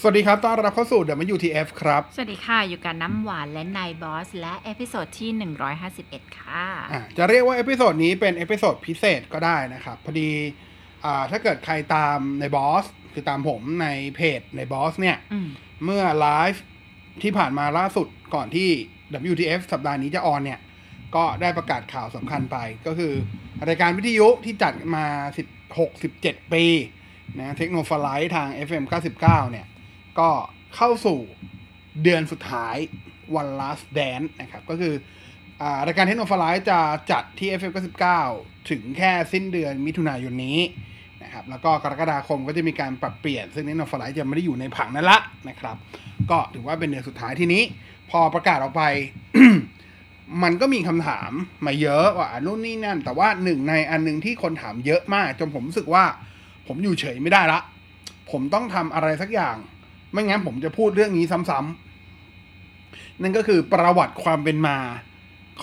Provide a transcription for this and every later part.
สวัสดีครับ ต้อนรับเข้าสู่ WTF ครับ สวัสดีค่ะ อยู่กับน้ำหวานและนายบอส และ episode ที่ 151 ค่ะอะจะเรียกว่า episode นี้เป็น episode พิเศษก็ได้นะครับ พอดีอ่าถ้าเกิดใครตามในบอส คือตามผมในเพจในบอสเนี่ยอืมเมื่อไลฟ์ที่ผ่านมาล่าสุดก่อนที่ WTF สัปดาห์นี้จะ on เนี่ย ก็ได้ประกาศข่าวสำคัญไป ก็คือรายการวิทยุที่จัดมา 16 17 ปีนะเทคโนโลยีทาง FM 99 เนี่ย ก็เข้าสู่เดือนสุดท้าย One Last Dance นะครับ ก็คืออรายการเทคโนโลยีจะจัดที่ FM 99 ถึงแค่สิ้นเดือนมิถุนายนนี้นะครับแล้วก็กรกฎาคมก็จะมีการปรับเปลี่ยน ซึ่งเทคโนโลยีจะไม่ได้อยู่ในผังนั้นละนะครับ ก็ถือว่าเป็นเดือนสุดท้ายที่นี้ พอประกาศออกไป มันก็มีคำถามมาเยอะว่านู่นนี่นั่น แต่ว่าหนึ่งในอันหนึ่งที่คนถามเยอะมาก จนผมรู้สึกว่า ผมอยู่เฉยไม่ได้ละ ผมต้องทำอะไรสักอย่าง ไม่งั้นผมจะพูดเรื่องนี้ซ้ำๆ นั่นก็คือประวัติความเป็นมา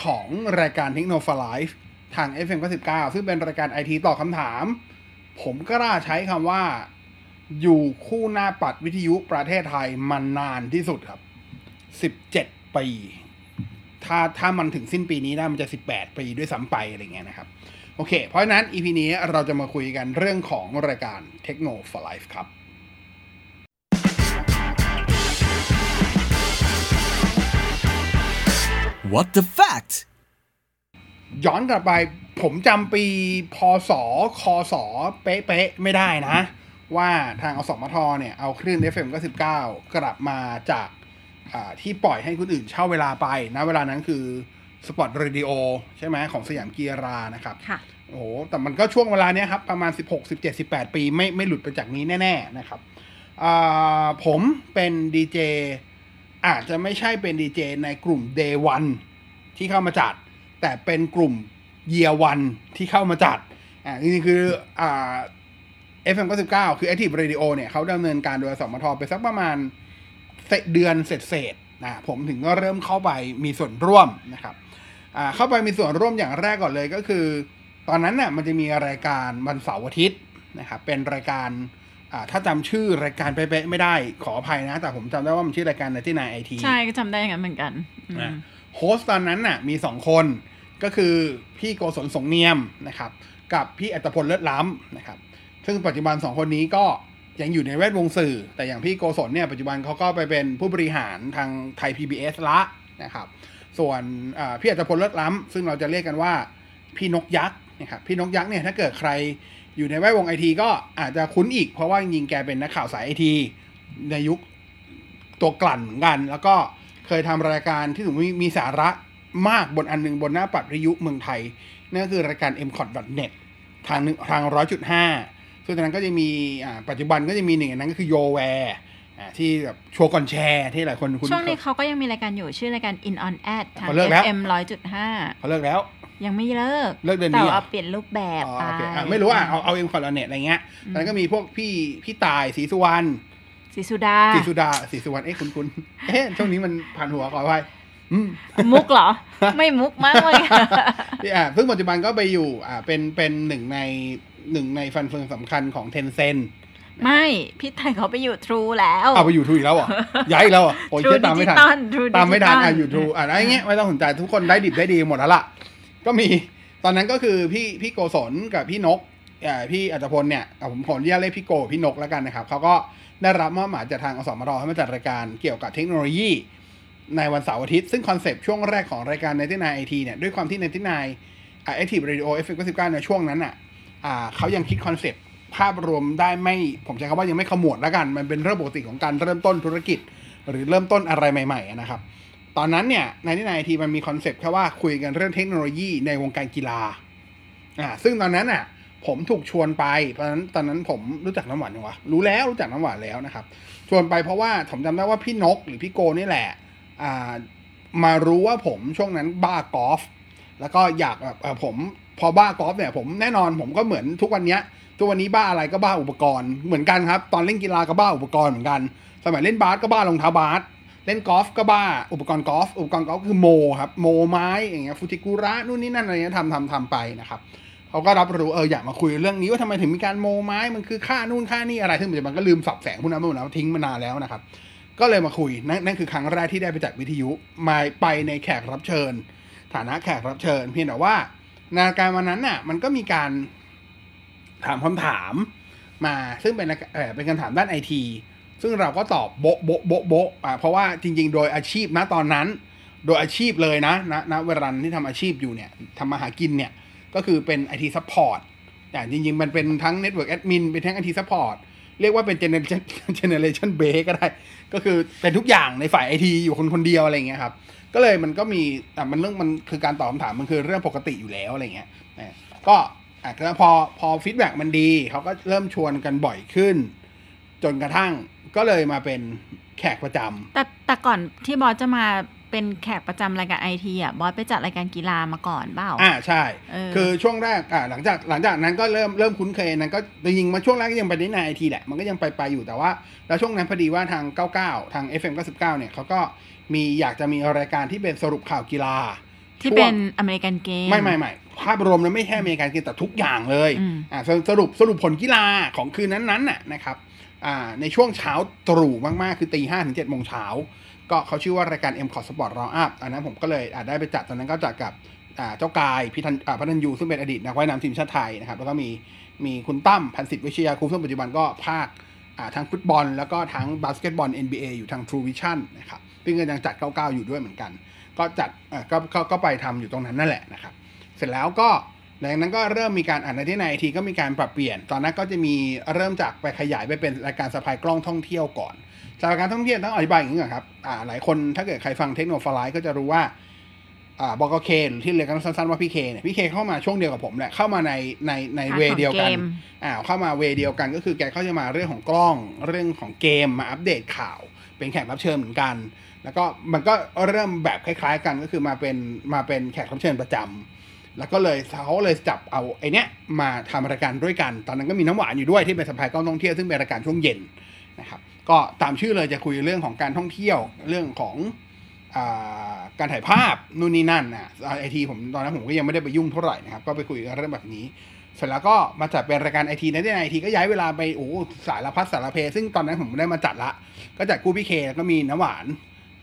ของรายการเทคโนโลยีทาง FM 99ซึ่งเป็นรายการไอทีตอบคำถาม ผมก็ล้าใช้คำว่า อยู่คู่หน้าปัดวิทยุประเทศไทยมานานที่สุดครับ 17 ปี ถ้าถ้ามันถึงสิ้นปีนี้ได้มันจะ 18 ปีด้วยซ้ำไปอะไรเงี้ยนะครับ โอเค เพราะฉะนั้น EP นี้เราจะมาคุยกันเรื่องของรายการ Techno for Life ครับ What the fact ย้อนกลับไปผมจำปีพศคศเป๊ะๆไม่ได้นะ ว่าทางอสมทเนี่ยเอาคลื่น FM 99กลับมาจากอ่าที่ปล่อยให้คนอื่นเช่าเวลาไปนะเวลานั้นคือ Sport Radio ใช่ไหมของสยามกีฬา นะครับค่ะโอ้โห แต่มันก็ช่วงเวลาเนี้ยครับ ประมาณ 16 17 18 ปี ไม่ไม่หลุดไปจากนี้แน่ ๆ นะครับอ่าผมเป็นดีเจ อาจจะไม่ใช่เป็นดีเจในกลุ่ม Day One ที่เข้ามาจัด แต่เป็นกลุ่ม Year One ที่เข้ามาจัดอ่าจริงๆคืออ่า FM 99คือ Active Radio เนี่ยเขาดำเนินการโดยสมทไปสักประมาณเดือนเสร็จๆนะผมถึงก็เริ่มเข้าไปมีส่วนร่วมนะครับอ่าเข้าไปมีส่วนร่วมอย่างแรกก่อนเลยก็คือ ตอนนั้นน่ะมันจะมีรายการวันเสาร์อาทิตย์นะครับเป็นรายการ ถ้าจำชื่อรายการเป๊ะๆไม่ได้ขออภัยนะ แต่ผมจำได้ว่ามันชื่อรายการในที่นายไอทีใช่ก็จำได้อย่างนั้นเหมือนกันอืม host ตอนนั้นน่ะ มีสองคนก็คือพี่โกศลสงเนียมนะครับ กับพี่อัตพลเลิศล้ำนะครับ ซึ่งปัจจุบันสองคนนี้ก็ยังอยู่ในแวดวงสื่อ แต่อย่างพี่โกศลเนี่ยปัจจุบันเขาก็ไปเป็นผู้บริหารทางไทย PBS ละนะครับ ส่วนอ่าพี่อัตพลเลิศล้ำซึ่งเราจะเรียกกันว่าพี่นกยักษ์นะครับพี่นกยักษ์เนี่ยถ้าเกิดใคร อยู่ในแวดวงไอทีก็อาจจะคุ้นอีก เพราะว่าจริงๆแกเป็นนักข่าวสายไอทีในยุคตัวกลั่นเหมือนกัน แล้วก็เคยทำรายการที่ถือว่ามีมีสาระมากบนอันหนึงบนหน้าปัดวิทยุเมืองไทย นั่นก็คือรายการ m c o t n e t ทางหนึ่งทางร้อยจุดห้าซึ่งตอนนั้นก็จะมีอ่าปัจจุบันก็จะมีหนึ่งในนั้นก็คือโยแวร์ที่แบบโชว์ก่อนแชร์ที่หลายคนคุ้นช่วงนี้เขาก็ยังมีรายการอยู่ชื่อรายการ In On Ad ทางเขาเลิกแล้ว FM 100.5เขาเลิกแล้ว ยังไม่เลิกเลิกเดือนแต่นี้เหรอว่าเปลี่ยนรูปแบบอ๋อไปโอเคอะไม่รู้อะเอาเอาเอ็มคอนเน็ตอะไรเงี้ยตอนนั้นก็มีพวกพี่พี่ตายศรีสุวรรณสีสุดาศรีสุดาศรีสุวรรณเอ๊ะคุณคุณเอ๊ะช่วงนี้มันผ่านหัวขอไปอืมมุกเหรอ ไม่มุกมากเลยพี่อะซึ่งปัจจุบันก็ไปอยู่ อ่า เป็นเป็นหนึ่งในหนึ่งในฟันเฟืองสำคัญของเทนเซนไม่พี่ไทยเขาไปอยู่ True แล้วเอาไปอยู่ทูอีกแล้วเหรอย้ายอีกแล้วเหรอโอ้ย True เชื่อตามไม่ทัน Digital True ตามไม่ทัน Digital อะอยู่ทูอะอะไรเงี้ยไม่ต้องสนใจทุกคนได้ดิบได้ดีหมดแล้วล่ะ ก็มีตอนนั้นก็คือพี่พี่โกศลกับพี่นกพี่อัตพลเนี่ยผมขออนุญาตเรียกพี่โกพี่นกแล้วกันนะครับเขาก็ได้รับมอบหมายจากทางอสมทให้มาจัดรายการเกี่ยวกับเทคโนโลยีในวันเสาร์อาทิตย์ ซึ่ง concept ช่วงแรกของรายการ ninety-nine IT เนี่ยด้วยความที่ ninety-nine อ่า Active Radio FM 99ในช่วงนั้นอะเขายังคิด concept ภาพรวมได้ไม่ผมใช้คำว่ายังไม่ขมวดแล้วกัน มันเป็นเรื่องปกติของการเริ่มต้นธุรกิจ หรือเริ่มต้นอะไรใหม่ ๆ นะครับ ตอนนั้นเนี่ยในที่นายไอทีมันมีคอนเซปต์แค่ว่าคุยกันเรื่องเทคโนโลยีในวงการกีฬาอ่าซึ่งตอนนั้นอะ ผมถูกชวนไปตอนนั้นตอนนั้นผมรู้จักน้ำหวานยังวะรู้แล้วรู้จักน้ำหวานแล้วนะครับ ชวนไปเพราะว่าผมจำได้ว่าพี่นกหรือพี่โกนี่แหละอ่ามารู้ว่าผมช่วงนั้นบ้ากอล์ฟแล้วก็อยากแบบผมพอบ้ากอล์ฟเนี่ยผมแน่นอนผมก็เหมือนทุกวันเนี้ยทุกวันนี้บ้าอะไรก็บ้าอุปกรณ์เหมือนกันครับ ตอนเล่นกีฬาก็บ้าอุปกรณ์เหมือนกัน สมัยเล่นบาสก็บ้ารองเท้าบาส เล่นกอล์ฟก็บ้า อุปกรณ์กอล์ฟอุปกรณ์กอล์ฟคือโมครับโมไม้อย่างเงี้ยฟูจิกุระนู่นนี่นั่นอะไรเงี้ยทำทำทำไปนะครับเขาก็รับรู้เอออยากมาคุยเรื่องนี้ว่าทำไมถึงมีการโมไม้มันคือค่านู่นค่านี่อะไรซึ่งปัจจุบันก็ลืมสับแสงพวกนั้นไปหมดแล้วทิ้งมานานแล้วนะครับ ก็เลยมาคุยนั่นนั่นคือครั้งแรกที่ได้ไปจัดวิทยุมาไปในแขกรับเชิญ ฐานะแขกรับเชิญ เพียงแต่ว่าในการวันนั้นน่ะ มันก็มีการถามคำถามมาซึ่งเป็นเอ่อเป็นคำถามด้านไอที ซึ่งเราก็ตอบโบ๊ะโบ๊ะโบ๊ะโบ๊ะอ่าเพราะว่าจริง ๆ โดยอาชีพนะตอนนั้น โดยอาชีพเลยนะณณเวลาที่ทำอาชีพอยู่เนี่ยทำมาหากินเนี่ยก็คือเป็น IT Support อย่างจริง ๆ มันเป็นทั้ง Network Admin เป็นทั้ง IT Support เรียกว่าเป็น Generation Generation b a s ก็ได้ ก็คือเป็นทุกอย่างในฝ่าย IT อยู่คนคนเดียวอะไรเงี้ยครับ ก็เลยมันก็มีอ่มันเรื่องมันคือการตอบคำถามมันคือเรื่องปกติอยู่แล้วอะไรเงี้ยก็อะแล้วพอพอ feedback มันดีเขาก็เริ่มชวนกันบ่อยขึ้น จนกระทั่ง ก็เลยมาเป็นแขกประจำแต่แต่ก่อนที่บอสจะมาเป็นแขกประจำรายการไอทีอะบอสไปจัดรายการกีฬามาก่อนเปล่าอ่าใช่เออคือช่วงแรกอ่าหลังจากหลังจากนั้นก็เริ่มเริ่มคุ้นเคยนั้นก็จริงๆมาช่วงแรกก็ยังไป nine nine IT แหละมันก็ยังไปไปอยู่แต่ว่า แล้วช่วงนั้นพอดีว่าทาง 99 ทาง FM 99เนี่ยเขาก็มีอยากจะมีรายการที่เป็นสรุปข่าวกีฬา ที่เป็นอเมริกันเกมไม่ไม่ไม่ภาพรวมแล้วไม่แค่อเมริกันเกมแต่ทุกอย่างเลยอืมอ่าสรุปสรุปสรุปผลกีฬาของคืนนั้นๆน่ะนะครับอ่า ในช่วงเช้าตรู่มากๆ คือตีห้าถึงเจ็ดโมงเช้า ก็เขาชื่อว่ารายการ M c o t Sport Round Up อันนั้นผมก็เลยอ่าได้ไปจัดตอนนั้นก็จัดกับเจ้ากายพิทันอ่าพันยู ซึ่งเป็นอดีตนักว่ายน้ำทีมชาติไทยนะครับ แล้วก็มีมีคุณตั้มพันสิทธิ์วิชยาคุซึ่งปัจจุบันก็ภาคทั้งฟุตบอล แล้วก็ทั้งบาสเกตบอล NBA อยู่ทาง True Vision นะครับซึ่งก็ยังจัด 99 อยู่ด้วยเหมือนกัน ก็จัดก็ก็ก็ไปทำอยู่ตรงนั้นนั่นแหละนะครับ เสร็จแล้วก็ หลังจากนั้นก็เริ่มมีการอ่านในที่ในทีก็มีการปรับเปลี่ยน ตอนนั้นก็จะมีเริ่มจากไปขยายไปเป็นรายการสะพายกล้องท่องเที่ยวก่อนสำหรับการท่องเที่ยวต้องอธิบายอย่างนี้ก่อนครับอ่าหลายคนถ้าเกิดใครฟังเทคโนโลยีก็จะรู้ว่าอ่าบกเคหรือที่เรียกกันสั้นๆว่าพี่เคเนี่ยพี่เคเข้ามาช่วงเดียวกับผมแหละเข้ามาในในในเวเดียวกันเกมอ่าเข้ามาเวเดียวกันก็คือแกก็จะมาเรื่องของกล้องเรื่องของเกมมาอัปเดตข่าว เป็นแขกรับเชิญเหมือนกัน แล้วก็มันก็เริ่มแบบคล้าย ๆ กันก็คือมาเป็นมาเป็นแขกรับเชิญประจำ แล้วก็เลยเขาเลยจับเอาไอเนี้ยมาทำรายการด้วยกัน ตอนนั้นก็มีน้ำหวานอยู่ด้วยที่เป็นสะพายกล้องท่องเที่ยวซึ่งเป็นรายการช่วงเย็นนะครับก็ตามชื่อเลยจะคุยเรื่องของการท่องเที่ยวเรื่องของอการถ่ายภาพนู่นนี่นั่นนะไอทีผมตอนนั้นผมก็ยังไม่ได้ไปยุ่งเท่าไหร่นะครับก็ไปคุยเรื่องแบบนี้ เสร็จแล้วก็มาจัดเป็นรายการไอทีในที่ไอทีก็ย้ายเวลาไปโอ้สารพัดสารเพซึ่งตอนนั้นผมไม่ได้มาจัดละ ก็จัดกูพี่เคแล้วก็มีน้ำหวาน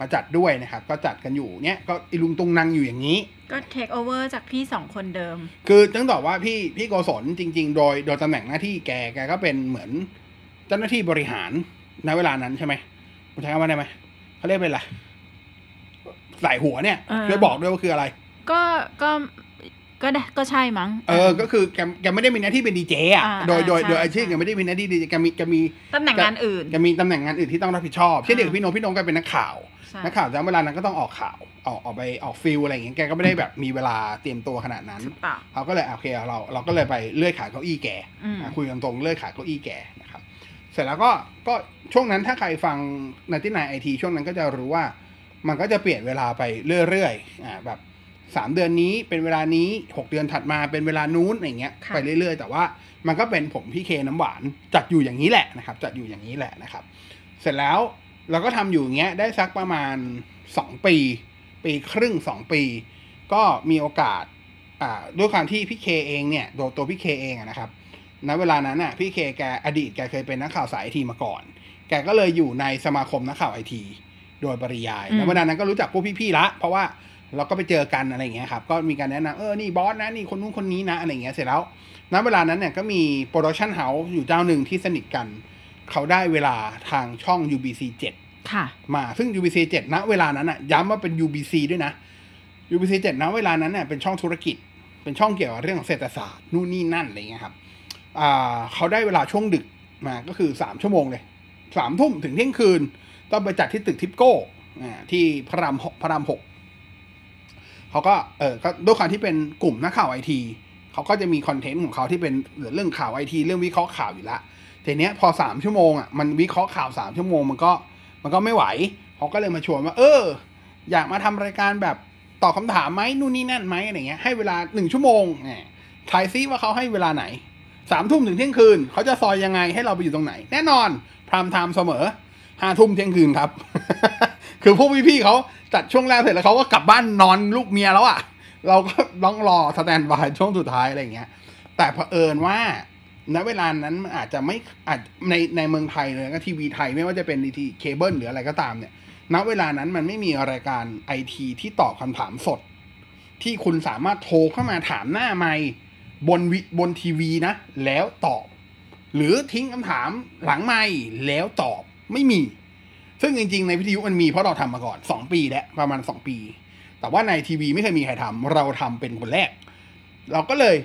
มาจัดด้วยนะครับ ก็จัดกันอยู่เนี้ยก็อีลุงตุงนางอยู่อย่างนี้ ก็เทคโอเวอร์จากพี่สองคนเดิม คือต้องบอกว่าพี่พี่โกศลจริง ๆ โดยโดยตำแหน่งหน้าที่แกแกก็เป็นเหมือนเจ้าหน้าที่บริหารในเวลานั้นใช่ไหมผมใช้คำว่าได้ไหมเขาเรียกเป็นอะไรใส่หัวเนี่ยเออช่วยบอกด้วยว่าคืออะไร ก็ก็ ก็ได้ก็ใช่มั้ง เออ ก็คือแกแกไม่ได้มีหน้าที่เป็นดีเจอะอ่าโดยโดยใช่โดยอาชีพใช่แกไม่ได้มีหน้าที่ดีเจแกมีแกมีตำแหน่งงานอื่นแกมีตำแหน่งงานอื่นที่ต้องรับผิดชอบ เช่นเดียวกับพี่โนตพี่โนตก็เป็นนักข่าวใช่นักข่าวแต่เวลานั้นก็ต้องออกข่าว ออกออกไปออกฟิลอะไรอย่างเงี้ย แกก็ไม่ได้แบบมีเวลาเตรียมตัวขนาดนั้นถูกเปล่าเขาก็เลยโอเคเราเราก็เลยไปเลื่อยขายเก้าอี้แกอืมอะคุยกันตรงเลื่อยขายเก้าอี้แกนะครับ เสร็จแล้วก็ก็ช่วงนั้นถ้าใครฟังนาที่นายไอทีช่วงนั้นก็จะรู้ว่า มันก็จะเปลี่ยนเวลาไปเรื่อยๆ อ่าแบบ สามเดือนนี้เป็นเวลานี้หกเดือนถัดมาเป็นเวลานู้นอย่างเงี้ยค่ะไปเรื่อยๆ แต่ว่ามันก็เป็นผมพี่เคน้ำหวานจัดอยู่อย่างนี้แหละนะครับ จัดอยู่อย่างนี้แหละนะครับ เสร็จแล้วเราก็ทำอยู่อย่างเงี้ยได้สักประมาณสองปี ปีครึ่งสองปี ก็มีโอกาสอ่าด้วยความที่พี่เคเองเนี่ยตัวตัวพี่เคเองอะนะครับณเวลานั้นน่ะพี่เคแกอดีตแกเคยเป็นนักข่าวสายไอทีมาก่อน แกก็เลยอยู่ในสมาคมนักข่าวไอทีโดยปริยายอืมแล้วเวลานั้นก็รู้จักพวกพี่ๆละ เพราะว่า เราก็ไปเจอกันอะไรอย่างเงี้ยครับ ก็มีการแนะนำเออ นี่บอสนะ นี่คนนู้นคนนี้นะ อะไรอย่างเงี้ย เสร็จแล้ว ณ เวลานั้นเนี่ยก็มี production house อยู่เจ้าหนึ่งที่สนิทกัน เขาได้เวลาทางช่อง UBC 7ค่ะ มาซึ่ง UBC 7ณ เวลานั้นอะ ย้ำว่าเป็น UBC ด้วยนะ UBC 7ณ เวลานั้นเนี่ยเป็นช่องธุรกิจ เป็นช่องเกี่ยวกับเรื่องของเศรษฐศาสตร์ นู่นนี่นั่นอะไรเงี้ยครับ อ่า เขาได้เวลาช่วงดึกมา ก็คือสามชั่วโมงเลย สามทุ่มถึงเที่ยงคืน ต้องไปจัดที่ตึกทิปโก้ อ่า ที่พระรามหกพระรามหก เขาก็เออก็ด้วยความที่เป็นกลุ่มนักข่าวไอทีเขาก็จะมีคอนเทนต์ของเขาที่เป็นเรื่องข่าวไอทีเรื่องวิเคราะห์ข่าวอยู่ละทีเนี้ยพอสามชั่วโมงอะมันวิเคราะห์ข่าวสามชั่วโมงมันก็มันก็ไม่ไหวเขาก็เลยมาชวนว่า เออ อยากมาทำรายการแบบตอบคำถามไหมนู่นนี่นั่นไหมอะไรเงี้ยให้เวลาหนึ่งชั่วโมงแหมทายซิว่าเขาให้เวลาไหนสามทุ่มถึงเที่ยงคืนเขาจะซอยยังไงให้เราไปอยู่ตรงไหน แน่นอน prime time เสมอห้าทุ่มเที่ยงคืนครับ คือพวกพี่ๆเขาจัดช่วงแรกเสร็จแล้วเขาก็กลับบ้านนอนลูกเมียแล้วอะ่ะ เราก็ต้องรอ standby ช่วงสุดท้ายอะไรเงี้ย แต่เผอิญว่าณเวลานั้นมันอาจจะไม่อาจในในเมืองไทยเลยก็ทีวีไทยไม่ว่าจะเป็นดีทีเคเบิลหรืออะไรก็ตามเนี่ย ณเวลานั้นมันไม่มีรายการไอทีที่ตอบคำถามสด ที่คุณสามารถโทรเข้ามาถามหน้าไมบนวิบนทีวีนะ แล้วตอบ หรือทิ้งคำถามหลังไมค์แล้วตอบไม่มี ซึ่งจริงๆในวิทยุมันมีเพราะเราทำมาก่อนสองปีแล้วประมาณสองปี แต่ว่าในทีวีไม่เคยมีใครทำเราทำเป็นคนแรก เราก็เลย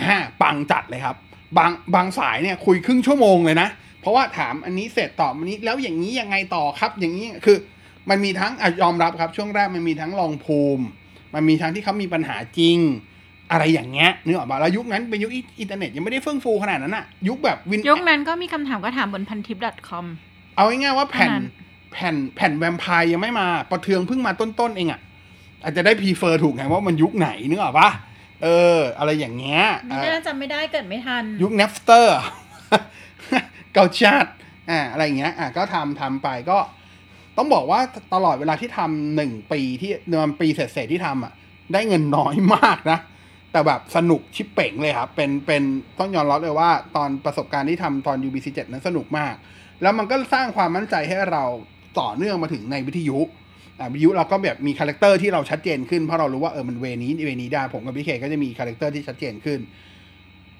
อ่าปังจัดเลยครับ บางบางสายเนี่ยคุยครึ่งชั่วโมงเลยนะ เพราะว่าถามอันนี้เสร็จตอบอันนี้แล้วอย่างนี้ยังไงต่อครับ อย่างนี้คือมันมีทั้งอะยอมรับครับ ช่วงแรกมันมีทั้งลองภูมิ มันมีทั้งที่เขามีปัญหาจริง อะไรอย่างเงี้ยนึกออกปะแล้วยุคนั้นเป็นยุคอินเทอร์เน็ตยังไม่ได้เฟื่องฟูขนาดนั้นอะยุคแบบวินยุคนั้นก็มีคำถามก็ถามบนพันทิป .com เอาง่ายๆว่าแผ่นเท่านั้น แผ่นแผ่นแวมไพร์ยังไม่มาประเทืองเพิ่งมาต้นๆเองอะอาจจะได้พรีเฟอร์ถูกไงว่ามันยุคไหนนึกออกปะเออ อะไรอย่างเงี้ยไม่ได้จำไม่ได้เกิดไม่ทัน ยุค n น p เตอร์เกาชาดอ่าอะไรอย่างเงี้ยอะก็ทำทำไปก็ ต้องบอกว่าตลอดเวลาที่ทำหนึ่งปีที่มันปีเศษๆที่ทำอะ ได้เงินน้อยมากนะแต่แบบสนุกชิบเป๋งเลยครับ เป็นเป็นต้องยอมรับเลยว่า ตอนประสบการณ์ที่ทำตอน UBC 7 นั้นสนุกมาก แล้วมันก็สร้างความมั่นใจให้เรา ต่อเนื่องมาถึงในวิทยุวิทยุเราก็แบบมี character ที่เราชัดเจนขึ้นเพราะเรารู้ว่าเออมัน way นี้ way นี้ได้ผมกับพี่เคก็จะมี character ที่ชัดเจนขึ้น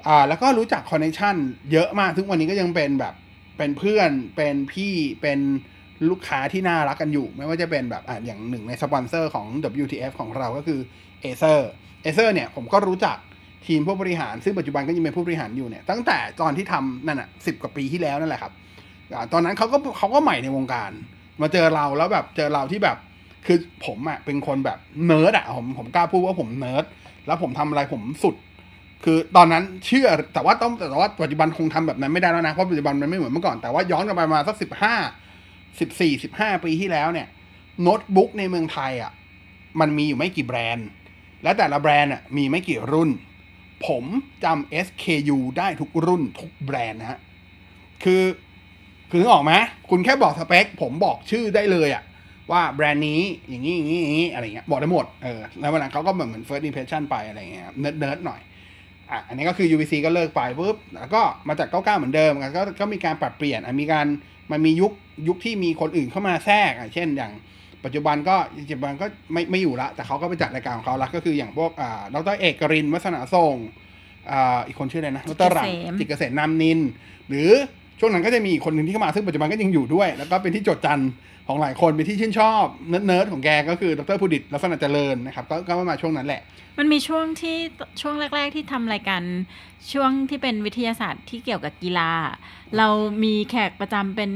อ่าแล้วก็รู้จัก connection เยอะมากทุกวันนี้ก็ยังเป็นแบบเป็นเพื่อนเป็นพี่เป็นลูกค้าที่น่ารักกันอยู่ ไม่ว่าจะเป็นแบบอ่าอย่างหนึ่งในสปอนเซอร์ของ WTF ของเราก็คือ Acer Acer เซอร์เนี่ยผมก็รู้จักทีมผู้บริหาร ซึ่งปัจจุบันก็ยังเป็นผู้บริหารอยู่เนี่ยตั้งแต่ตอนที่ทำนั่นอะสิบกว่าปีที่แล้วนั่นแหละครับอตอนนั้นเขาก็เขาก็ใหม่ในวงการ มาเจอเราแล้วแบบเจอเราที่แบบ คือผมอะเป็นคนแบบเนิร์ดอะผมผมกล้าพูดว่าผมเนิร์ดแล้วผมทำอะไรผมสุด คือตอนนั้นเชื่อแต่ว่าต้องแต่ว่าปัจจุบันคงทำแบบนั้นไม่ได้แล้วนะเพราะปัจจุบันมันไม่เหมือนเมื่อก่อนแต่ว่าย้อนกลับไปมาสักสิบห้าสิบสี่สิบห้าปีที่แล้วเนี่ยโน้ตบุ๊กในเมืองไทยอะมันมีอยู่ไม่กี่แบรนด์ และแต่ละแบรนด์อะมีไม่กี่รุ่น ผมจำ SKU ได้ทุกรุ่นทุกแบรนด์นะฮะ คือ คือนึกออกไหมคุณแค่บอกสเปค ผมบอกชื่อได้เลยอะว่าแบรนด์นี้อย่างนี้อย่างนี้อย่างนี้อะไรเงี้ยบอกได้หมดเออแล้ววันนั้นเขาก็เหมือนเหมือน first impression ไปอะไรเงี้ย nerd nerd หน่อยอะอันนี้ก็คือ UBC ก็เลิกไปปุ๊บแล้วก็มาจาก 99 เหมือนเดิมก็ก็มีการปรับเปลี่ยนอะมีการมันมียุคยุคที่มีคนอื่นเข้ามาแทรกอะเช่นอย่างปัจจุบันก็ปัจจุบันก็ไม่ไม่อยู่ละ แต่เขาก็ไปจัดรายการของเขาละก็คืออย่างพวกอ่าดรเอกกรินทร์วัฒนาทรงอ่าอีกคนชื่ออะไรนะดรหลังจิตเกษมจิตเกษมนำนิน หรือ ช่วงนั้นก็จะมีอีกคนหนึ่งที่เข้ามาซึ่งปัจจุบันก็ยังอยู่ด้วย แล้วก็เป็นที่จดจันของหลายคนเป็นที่ชื่นชอบเนิร์ดๆของแกก็คือดรพุดิตลักษณะเจริญนะครับก็ก็มาช่วงนั้นแหละ มันมีช่วงที่ช่วงแรก ๆ ที่ทำรายการช่วงที่เป็นวิทยาศาสตร์ที่เกี่ยวกับกีฬา เรามีแขกประจำเป็น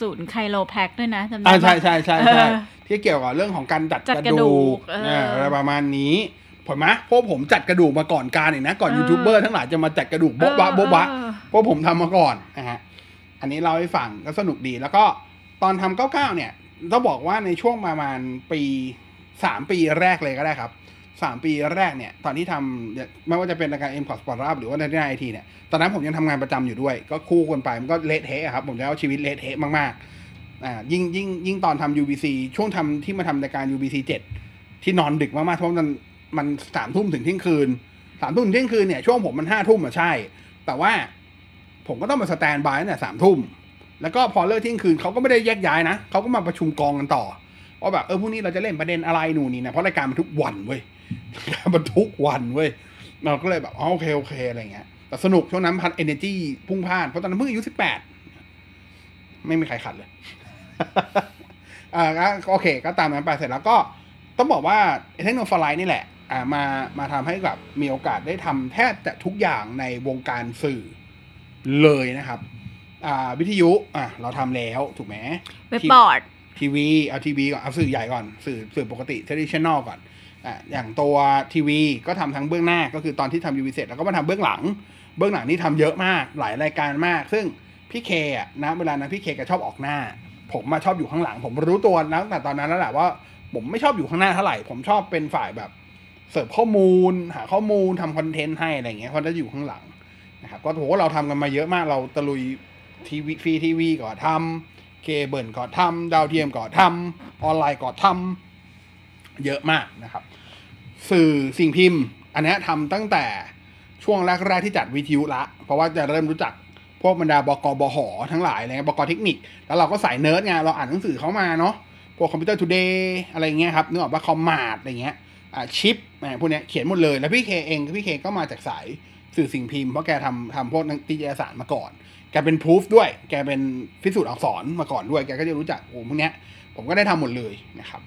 ศูนย์ไคโลแพคด้วยนะจำได้อ่าปะใช่ใช่ใช่ใช่เออที่เกี่ยวกับเรื่องของการจัดจัดกกระระดูดูกกเออเนี่ยอะไรประมาณนี้ผมนะเพราะผมจัดกระดูกมาก่อนการอีกนะ ก่อนเออยูทูบเบอร์ทั้งหลายจะมาจัดกระดูกโบ๊ะบะโบ๊ะบะเออเพราะผมทำมาก่อนนะฮะอั นนี้เล่าให้ฟังก็สนุกดี แล้วก็ตอนทำเก้าเก้าเนี่ยต้องบอกว่าในช่วงประมาณปีสามปีแรกเลยก็ได้ครับสามปีแรกเนี่ย ตอนที่ทำไม่ว่าจะเป็นรายการ M c o s p o r t Up หรือว่าในไอทีเนี่ย ตอนนั้นผมยังทำงานประจำอยู่ด้วย ก็คู่กันไป มันก็เละเทะครับ ผมจะเอาชีวิตเละเทะมากๆอ่ายิ่งยิ่งยิ่งตอนทำ UBC ช่วงทำที่มาทำรายการ UBC 7 ที่นอนดึกมากๆ เพราะมันมันสามทุ่มถึงเที่ยงคืนสามทุ่มถึงเที่ยงคืนเนี่ย ช่วงผมมันห้าทุ่มอะใช่ แต่ว่า ผมก็ต้องมาสแตนบายตั้งแต่สามทุ่มแล้วก็พอเลิกเที่ยงคืนเขาก็ไม่ได้แยกย้ายนะเขาก็มาประชุมกองกันต่อว่าแบบเออพรุ่งนี้เราจะเล่นประเด็นอะไรหนูนนี่นะเพราะรายการมันทุกวันเว้ยมันทุกวันเว้ยเราก็เลยแบบอ๋อโอเคโอเคอะไรเงี้ย แต่สนุกช่วงนั้นพันเอเนจีพุ่งพล่านเพราะตอนนั้นเพิ่งอายุสิบแปดไม่มีใครขัดเลยอ่าก็โอเค ก็ตามนั้นไปเสร็จแล้วก็ต้องบอกว่าเทคโนโลยีนี่แหละอ่ามามาทำให้แบบมีโอกาสได้ทำแทบจะทุกอย่างในวงการสื่อ เลยนะครับ อ่าวิทยุอะเราทำแล้วถูกไหมเว็บบอร์ดทีวีเอาทีวีก่อนเอาสื่อใหญ่ก่อนสื่อสื่อปกติ traditional ก่อนอะอย่างตัวทีวีก็ทำทั้งเบื้องหน้าก็คือตอนที่ทำยูวีเสร็จแล้วก็มาทำเบื้องหลัง เบื้องหลังนี่ทำเยอะมากหลายรายการมาก ซึ่งพี่เคอะนะเวลานั้นพี่เคก็ชอบออกหน้า ผมมาชอบอยู่ข้างหลัง ผมรู้ตัวแล้วตั้งแต่ตอนนั้นแล้วแหละว่าผมไม่ชอบอยู่ข้างหน้าเท่าไหร่ ผมชอบเป็นฝ่ายแบบเสิร์ฟข้อมูล หาข้อมูลทำคอนเทนต์ให้อะไรอย่างเงี้ยเขาจะอยู่ข้างหลัง นะครับก็ถือว่าเราทำกันมาเยอะมากเราตะลุยทีวีฟรีทีวีก็ทำเคเบิลก็ทำดาวเทียมก็ทำออนไลน์ก็ทำเยอะมากนะครับ สื่อสิ่งพิมพ์ อันนี้ยทำตั้งแต่ช่วงแรกๆที่จัดวิทยุละ เพราะว่าจะเริ่มรู้จักพวกบรรดาบกบหอทั้งหลายอะไรเงี้ยบกเทคนิค แล้วเราก็สายเนิร์ดไงเราอ่านหนังสือเขามาเนาะพวก Computer Today อะไรเงี้ยครับนึกออกว่า Commart อะไรเงี้ยอ่าชิปพวกเนี้ยเขียนหมดเลย แล้วพี่เคเองพี่เคก็มาจากสาย สื่อสิ่งพิมพ์เพราะแกทำทำพวกนิตยสารมาก่อน แกเป็นพูฟด้วย แกเป็นพิสูจน์อักษรมาก่อนด้วย แกก็จะรู้จักโอ้พวกเนี้ย ผมก็ได้ทำหมดเลยนะครับ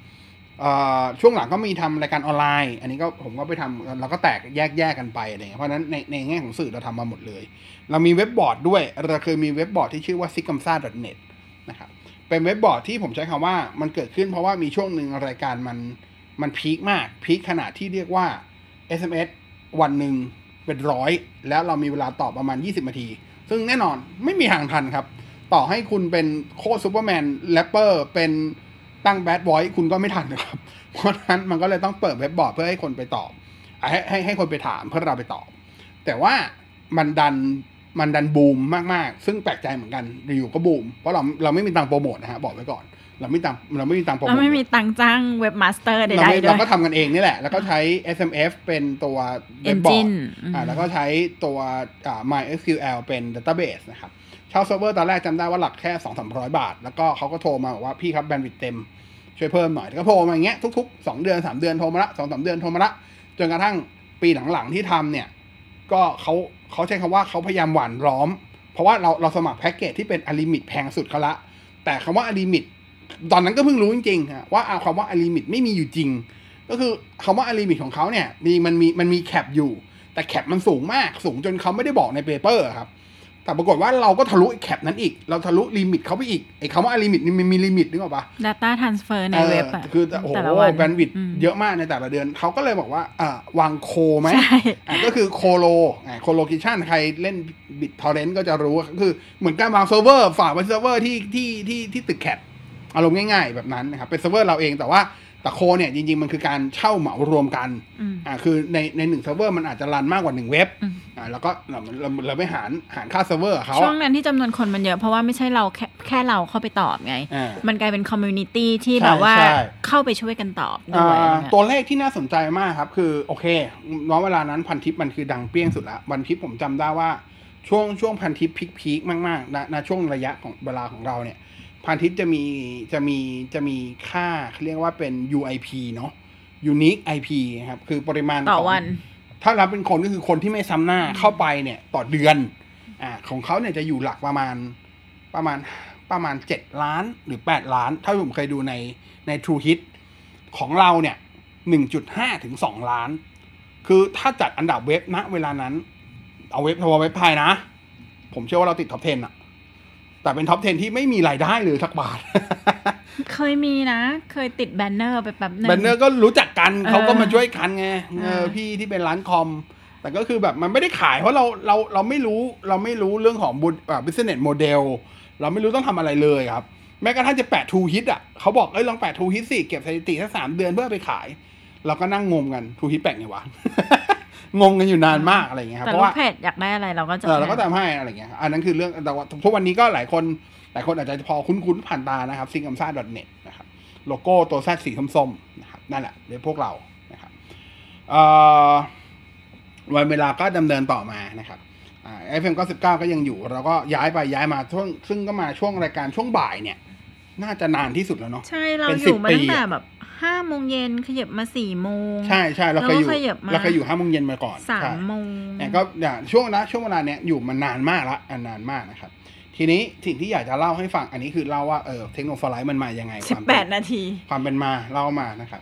ช่วงหลังก็มีทำรายการออนไลน์ อันนี้ก็ผมก็ไปทำเราก็แตกแยกแยกกันไปอะไรเงี้ยเพราะนั้นในในแง่ของสื่อเราทำมาหมดเลย เรามีเว็บบอร์ดด้วย เราเคยมีเว็บบอร์ดที่ชื่อว่า s i g a m s a n e t นะครับเป็นเว็บบอร์ดที่ผมใช้คำว่ามันเกิดขึ้นเพราะว่ามีช่วงหนึ่งรายการมันมัน peak มาก peak ขนาดที่เรียกว่า SMS วันหนึ่ง เป็นร้อยแล้วเรามีเวลาตอบประมาณ 20นาที ซึ่งแน่นอนไม่มีทางทันครับ ต่อให้คุณเป็นโคตรซูเปอร์แมนแรปเปอร์เป็นตั้ง Badvoice คุณก็ไม่ทันนะครับ เพราะฉะนั้นมันก็เลยต้องเปิดเว็บบอร์ดเพื่อให้คนไปตอบ ให้ให้ให้คนไปถามเพื่อเราไปตอบ แต่ว่ามันดันมันดันบูมมาก ๆ ซึ่งแปลกใจเหมือนกันอยู่ก็บูม เพราะเราเราไม่มีตังโปรโมทนะฮะบอกไว้ก่อน เราไม่ตังค์เราไม่มีตังค์โปรโมเราทไม่มีตังค์จ้าง webmaster ใดเราไม่ๆด้เราวยก็ทำกันเองนี่แหละ แล้วก็ใช้ SMF เป็นตัวเว็บบอร์ด Engine อ่าแล้วก็ใช้ตัวอ่า MySQL เป็น database นะครับเช่าเซิร์ฟเวอร์ตอนแรกจำได้ว่าหลักแค่สองสามร้อยบาท แล้วก็เขาก็โทรมาบอกว่าพี่ครับ bandwidth เต็ม ช่วยเพิ่มหน่อยแล้วก็โทรมาอย่างเงี้ยทุกๆสองเดือนสามเดือนโทรมาละสองสามเดือนโทรมาละจนกระทั่งปีหลังๆที่ทำเนี่ย ก็เขาเขาใช้คำว่าเขาพยายามหว่านล้อม เพราะว่าเราเราสมัครแพ็กเกจที่เป็น unlimit แพงสุดเขาละแต่คำว่า unlimit ตอนนั้นก็เพิ่งรู้จริงๆฮะว่าเอาคำว่า unlimit ไม่มีอยู่จริง ก็คือคำว่า unlimit ของเขาเนี่ยมีมันมีมันมี cap อยู่ แต่ cap มันสูงมากสูงจนเขาไม่ได้บอกใน paper ครับแต่ปรากฏว่าเราก็ทะลุไอ้ cap นั้นอีก เราทะลุ limit เขาไปอีกไอ้คำว่า unlimit นี่มันมี limit นึกออกปะ Data Transfer ในเว็บอะคือโอ้โหแต่ละวัน bandwidth มันเยอะมากในแต่ละเดือน เขาก็เลยบอกว่าอ่าวาง co ไหมใช่อะก็คือ colo อะ colocation ใครเล่น BitTorrent ก็จะรู้ก็คือเหมือนการวางเซิร์ฟเวอร์ฝากไว้เซิร์ฟเวอร์ที่ที่ที่ที่ตึก CAT อารมณ์ง่ายๆแบบนั้นนะครับเป็นเซิร์ฟเวอร์เราเองแต่ว่าแต่ co เนี่ยจริงๆ มันคือการเช่าเหมารวมกันอืมอ่าคือในในหนึ่งเซิร์ฟเวอร์มันอาจจะ run มากกว่าหนึ่งเว็บอืมอ่าแล้วก็เราเราเราไม่หารหารค่าเซิร์ฟเวอร์กับเขาช่วงอะนั้นที่จำนวนคนมันเยอะ เพราะว่าไม่ใช่เราแค่แค่เราเข้าไปตอบไงอ่ามันกลายเป็น community ที่ใช่แบบว่าใช่เข้าไปช่วยกันตอบด้วยอ่าเนี่ยตัวเลขที่น่าสนใจมากครับคือโอเคน้องเวลานั้นพันทิปมันคือดังเปรี้ยงสุดละพันทิปผมจำได้ว่าช่วงช่วงพันทิป peak peak มากๆนะณช่วงระยะของเวลาของเราเนี่ย พันทิปจะมีจะมีจะมีค่าเขาเรียกว่าเป็น UIP เนาะ Unique IP ครับ คือปริมาณต่อของวัน ถ้ารับเป็นคนก็คือคนที่ไม่ซ้ำหน้าเข้าไปเนี่ยต่อเดือน อ่าของเขาเนี่ยจะอยู่หลักประมาณประมาณประมาณเจ็ดล้านหรือแปดล้าน ถ้าผมเคยดูในใน Truehits ของเราเนี่ยหนึ่งจุดห้าถึงสองล้าน คือถ้าจัดอันดับเว็บณเวลานั้น เอาเว็บเฉพาะเว็บไทยนะ ผมเชื่อว่าเราติด top 10อะ แต่เป็น top 10 ที่ไม่มีรายได้เลยสักบาท เคยมีนะ เคยติด banner ไปแบบหนึ่ง bannerร์ก็รู้จักกันเออเขาก็มาช่วยกันไงเออเออพี่ที่เป็นร้านคอม แต่ก็คือแบบมันไม่ได้ขายเพราะเราเราเราไม่รู้เราไม่รู้เรื่องของบุอ่า business model เราไม่รู้ต้องทำอะไรเลยครับ แม้กระทั่งจะแปะทูฮิตอะเขาบอกเอ้ยลองแปะทูฮิตสิเก็บสถิติสักสามเดือนเพื่อเอาไปขาย เราก็นั่งงมกันทูฮิตแปะไงวะ งงกันอยู่นานมากอะไรอย่างเงี้ยครับแต่เพราะลูกว่าเพจอยากได้อะไรเราก็จะ เออเราก็ทำให้อะไรอย่างเงี้ยอันนั้นคือเรื่องแต่ว่าทุกวันนี้ก็หลายคนหลายคนอาจจะพอคุ้นๆผ่านตานะครับซิงคัมซ่า .net นะครับโลโก้ตัวแซดสีส้มๆนะครับนั่นแหละเดี๋ยวพวกเรานะครับเอ่อวันเวลาก็ดำเนินต่อมานะครับไอเฟมก็สิบเก้าก็ยังอยู่เราก็ย้ายไปย้ายมาช่วงซึ่งก็มาช่วงรายการช่วงบ่ายเนี่ย น่าจะนานที่สุดแล้วเนาะ ใช่เราเป็นอยู่มา10ปีตั้งแต่อะ แบบ ห้าโมงเย็นขยับมาสี่โมงใช่ใช่เราเคยอยู่แล้วก็ขยับมาเราเคยอยู่ห้าโมงเย็นมาก่อนสาใช่มโมงเนี่ยก็อย่างช่วงนะช่วงเวลาเนี้ยอยู่มานานมากละอันนานมากนะครับ ทีนี้สิ่งที่อยากจะเล่าให้ฟังอันนี้คือเล่าว่าเออเทคโนโลยีมันมายังไงสิบความแปเป็ดนนาที ความเป็นมาเล่ามานะครับ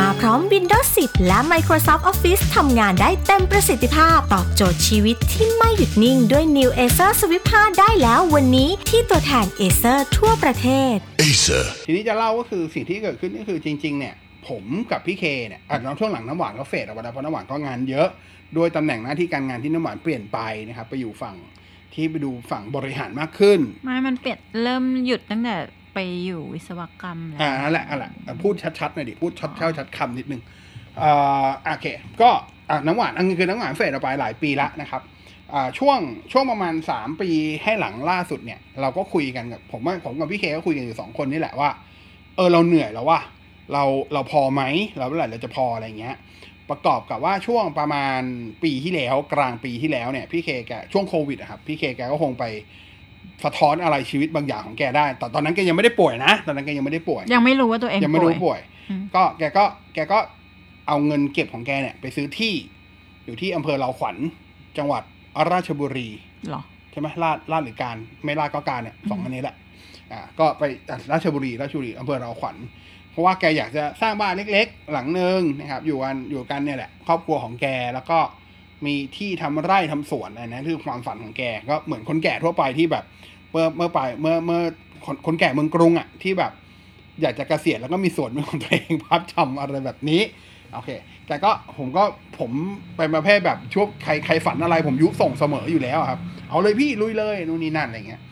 มาพร้อม Windows 10 และ Microsoft Office ทำงานได้เต็มประสิทธิภาพ ตอบโจทย์ชีวิตที่ไม่หยุดนิ่งด้วย New Acer Swift 5 ได้แล้ววันนี้ที่ตัวแทน Acer ทั่วประเทศ Acer. ทีนี้จะเล่าก็คือสิ่งที่เกิดขึ้นก็คือจริง ๆ เนี่ยผมกับพี่เคเนี่ยอะน้องช่วงหลังน้ำหวานก็เฟดออกไปแล้วเพราะน้ำหวานก็งานเยอะ โดยตำแหน่งหน้าที่การงานที่น้ำหวานเปลี่ยนไปนะครับไปอยู่ฝั่งที่ไปดูฝั่งบริหารมากขึ้น ไม่ มันเปลี่ยนเริ่มหยุดตั้งแต่ ไปอยู่วิศวกรรมแล้วอ่านั่นแหละนั่นแหละพูดชัดๆหน่อยดิพูดชัดเท่าชัดคำนิดนึงอ่าโอเค ก็อะน้ำหวานอันนี้คือน้ำหวานเฟดออกไปหลายปีละนะครับอ่าช่วงช่วงประมาณสามปีให้หลังล่าสุดเนี่ย เราก็คุยกันกับผมว่าผมกับพี่เคก็คุยกันอยู่สองคนนี่แหละว่า เออเราเหนื่อยแล้วว่าเราเราพอไหมเราเมื่อไหร่เราจะพออะไรเงี้ย ประกอบกับว่าช่วงประมาณปีที่แล้วกลางปีที่แล้วเนี่ยพี่เคแกช่วงโควิดอะครับพี่เคแกก็คงไป สะท้อนอะไรชีวิตบางอย่างของแกได้ แต่ตอนนั้นแกยังไม่ได้ป่วยนะ ตอนนั้นแกยังไม่ได้ป่วย ยังไม่รู้ว่าตัวเองยังไม่ป่รู้วยป่วยอืมก็แกก็แกก็เอาเงินเก็บของแกเนี่ย ไปซื้อที่อยู่ที่อำเภอเราขวัญ จังหวัดราชบุรีเหรอใช่ไหมลาดลาดหรือการ ไม่ลาดก็การเนี่ยสองอืมอันนี้แหละ อ่า ก็ไปอะราชบุรีราชบุรีอำเภอเราขวัญ เพราะว่าแกอยากจะสร้างบ้านเล็ก ๆ หลังหนึ่งนะครับ อยู่กันอยู่กันเนี่ยแหละ ครอบครัวของแกแล้วก็ มีที่ทำไร่ทำสวนอะไรนะคือความฝันของแกก็เหมือนคนแก่ทั่วไปที่แบบ เมื่อเมื่อไปเมื่อเมื่อคนคนแก่เมืองกรุงอะที่แบบ อยากจะเกษียณแล้วก็มีสวนเป็นของตัวเองภาพจำอะไรแบบนี้โอเค แต่ก็ผมก็ผมเป็นประเภทแบบช่วงใครใครฝันอะไรผมยุส่งเสมออยู่แล้วครับ เอาเลยพี่ลุยเลยนู่นนี่นั่นอะไรเงี้ย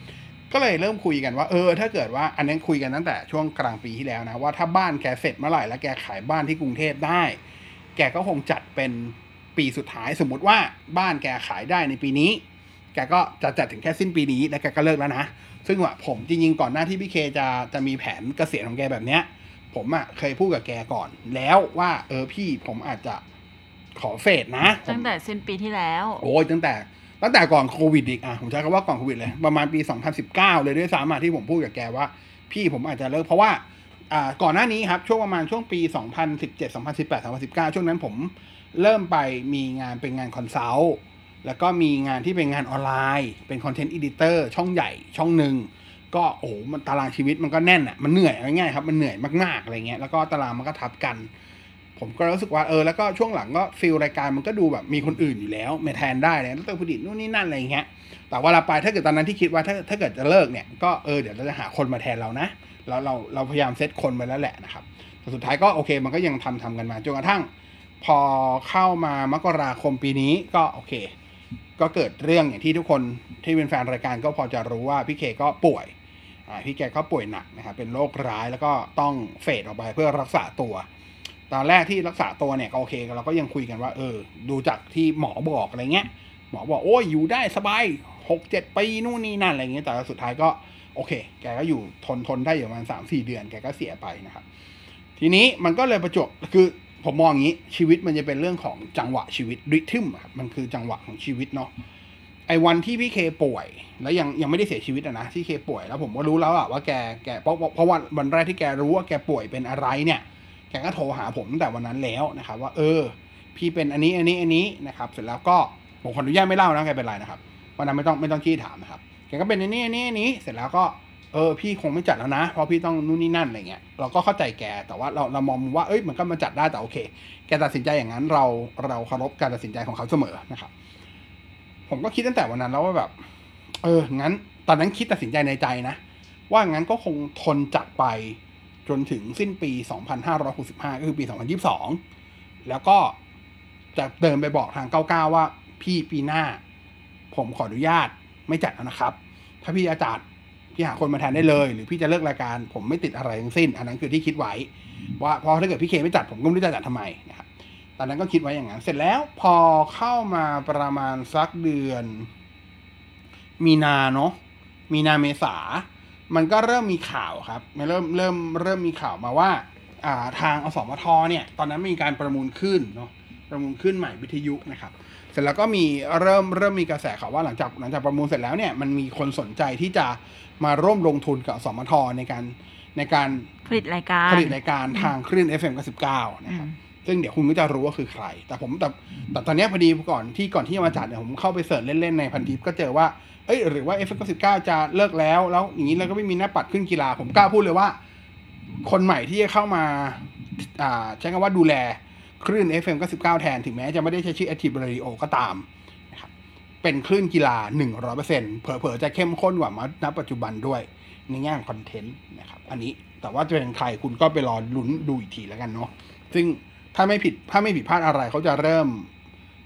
ก็เลยเริ่มคุยกันว่าเออถ้าเกิดว่าอันนั้นคุยกันตั้งแต่ช่วงกลางปีที่แล้วนะว่าถ้าบ้านแกเสร็จเมื่อไหร่แล้วแกขายบ้านที่กรุงเทพได้ แกก็คงจัดเป็น ปีสุดท้ายสมมติว่าบ้านแกขายได้ในปีนี้ แกก็จะจัดถึงแค่สิ้นปีนี้แล้วแกก็เลิกแล้วนะ ซึ่งว่าผมจริงๆก่อนหน้าที่พี่เคจะจะมีแผนเกษียณของแกแบบเนี้ย ผมอะ่ะเคยพูดกับแกก่อน แล้วว่าเออพี่ผมอาจจะขอเฟดนะผมตั้งแต่สิ้นปีที่แล้ว โอ้ยตั้งแต่ตั้งแต่ก่อนโควิดอีกอะผมใช้คำว่าก่อนโควิดเลยประมาณปี 2019 เลยด้วยซ้ำอะที่ผมพูดกับแกว่า พี่ผมอาจจะเลิกเพราะว่าอ่าก่อนหน้านี้ครับช่วงประมาณช่วงปี 2017 2018 2019 ช่วงนั้นผม เริ่มไปมีงานเป็นงาน consult แล้วก็มีงานที่เป็นงานออนไลน์ เป็น content editor ช่องใหญ่ช่องหนึ่งก็โอ้โหมันตารางชีวิตมันก็แน่นอะมันเหนื่อยง่ายๆครับมันเหนื่อยมากๆอะไรเงี้ยแล้วก็ตารางมันก็ทับกัน ผมก็รู้สึกว่าเออแล้วก็ช่วงหลังก็ feel รายการมันก็ดูแบบมีคนอื่นอยู่แล้วมาแทนได้เลยแล้วตัวผลิตนู่นนี่นั่นอะไรเงี้ยแต่เวลาไปถ้าเกิดตอนนั้นที่คิดว่าถ้าถ้าเกิดจะเลิกเนี่ยก็เออเดี๋ยวเราจะหาคนมาแทนเรานะเราเราเราพยายามเซตคนไปแล้วแหละนะครับแต่สุดท้ายก็โอเคมันก็ยังทำทำกันมาจนกระทั่ง พอเข้ามามกราคมปีนี้ก็โอเค ก็เกิดเรื่องอย่างที่ทุกคนที่เป็นแฟนรายการก็พอจะรู้ว่าพี่เคก็ป่วยพี่แกก็ป่วยหนักนะครับเป็นโรคร้ายแล้วก็ต้องเฟดออกไปเพื่อรักษาตัว ตอนแรกที่รักษาตัวเนี่ยก็โอเคเราก็ยังคุยกันว่า เออ ดูจากที่หมอบอกอะไรเงี้ยหมอบอกโอ้ยอยู่ได้สบายหกเจ็ดปีนู่นนี่นั่นอะไรเงี้ยแต่สุดท้ายก็โอเค แกก็อยู่ทนทนได้อยู่ประมาณสามสี่เดือน แกก็เสียไปนะครับ ทีนี้มันก็เลยประจวบคือ ผมมองอย่างนี้ชีวิตมันจะเป็นเรื่องของจังหวะชีวิตริทึมครับมันคือจังหวะของชีวิตเนาะไอ้วันที่พี่เคป่วย แล้วยังยังไม่ได้เสียชีวิตอะนะที่เคป่วยแล้วผมก็รู้แล้วอะว่าแกแกเพราะเพราะวันวันแรกที่แกรู้ว่าแกป่วยเป็นอะไรเนี่ยแกก็โทรหาผมตั้งแต่วันนั้นแล้วนะครับ ว่า เออ พี่เป็นอันนี้อันนี้อันนี้นะครับ เสร็จแล้วก็ผมขออนุญาตไม่เล่านะแกเป็นไรนะครับวันนั้นไม่ต้องไม่ต้องชี้ถามนะครับแกก็เป็นอันนี้อันนี้อันนี้ เสร็จแล้วก็ เออพี่คงไม่จัดแล้วนะเพราะพี่ต้องนู่นนี่นั่นอะไรเงี้ยเราก็เข้าใจแกแต่ว่าเราเรามองว่าเอ้ยมันก็มาจัดได้แต่โอเค แกตัดสินใจอย่างนั้นเราเราเคารพการตัดสินใจของเขาเสมอนะครับ ผมก็คิดตั้งแต่วันนั้นแล้วว่าแบบ เอองั้น ตอนนั้นคิดตัดสินใจในใจนะ ว่างั้นก็คงทนจัดไปจนถึงสิ้นปี 2565 ก็คือปี 2022 แล้วก็จะเดินไปบอกทาง 99 ว่าพี่ปีหน้า ผมขออนุญาตไม่จัดแล้วนะครับ ถ้าพี่จะจัด พี่หาคนมาแทนได้เลย หรือพี่จะเลิกรายการ ผมไม่ติดอะไรทั้งสิ้น อันนั้นคือที่คิดไว้ ว่าพอถ้าเกิดพี่เคไม่จัดผมก็ไม่รู้จะจัดทำไมนะครับตอนนั้นก็คิดไว้อย่างนั้นเสร็จแล้วพอเข้ามาประมาณสักเดือน มีนาเนาะมีนาเมษา มันก็เริ่มมีข่าวครับมันเริ่มเริ่มเริ่มมีข่าวมาว่าอ่าทางอสมทเนี่ย ตอนนั้นมีการประมูลขึ้นเนาะประมูลขึ้นใหม่วิทยุนะครับเสร็จแล้วก็มีเริ่มเริ่มมีกระแสข่าวว่าหลังจากหลังจากประมูลเสร็จแล้วเนี่ยมันมีคนสนใจที่จะ มาร่วมลงทุนกับอสมทในการในการผลิตรายการผลิตรายการทางคลื่น FM 99นะครับซึ่งเดี๋ยวคุณก็จะรู้ว่าคือใคร แต่ผมแต่แต่ตอนเนี้ยพอดีก่อนที่ก่อนที่จะมาจัดเนี่ยผมเข้าไปเสิร์ชเล่นๆในพันทิปก็เจอว่าเอ้ยหรือว่า FM 99จะเลิกแล้ว แล้วอย่างนี้เราก็ไม่มีหน้าปัดขึ้นกีฬา ผมกล้าพูดเลยว่า คนใหม่ที่จะเข้ามาอ่าใช้คำว่าดูแลคลื่น FM 99แทนถึงแม้จะไม่ได้ใช้ชื่อ Active Radio ก็ตามนะครับ เป็นคลื่นกีฬา 100%เผลอๆจะเข้มข้นกว่ามาณปัจจุบันด้วยในแง่ของคอนเทนต์นะครับ อันนี้แต่ว่าจะเป็นใครคุณก็ไปรอลุ้นดูอีกทีแล้วกันเนาะซึ่งถ้าไม่ผิดถ้าไม่ผิดพลาดอะไรเขาจะเริ่ม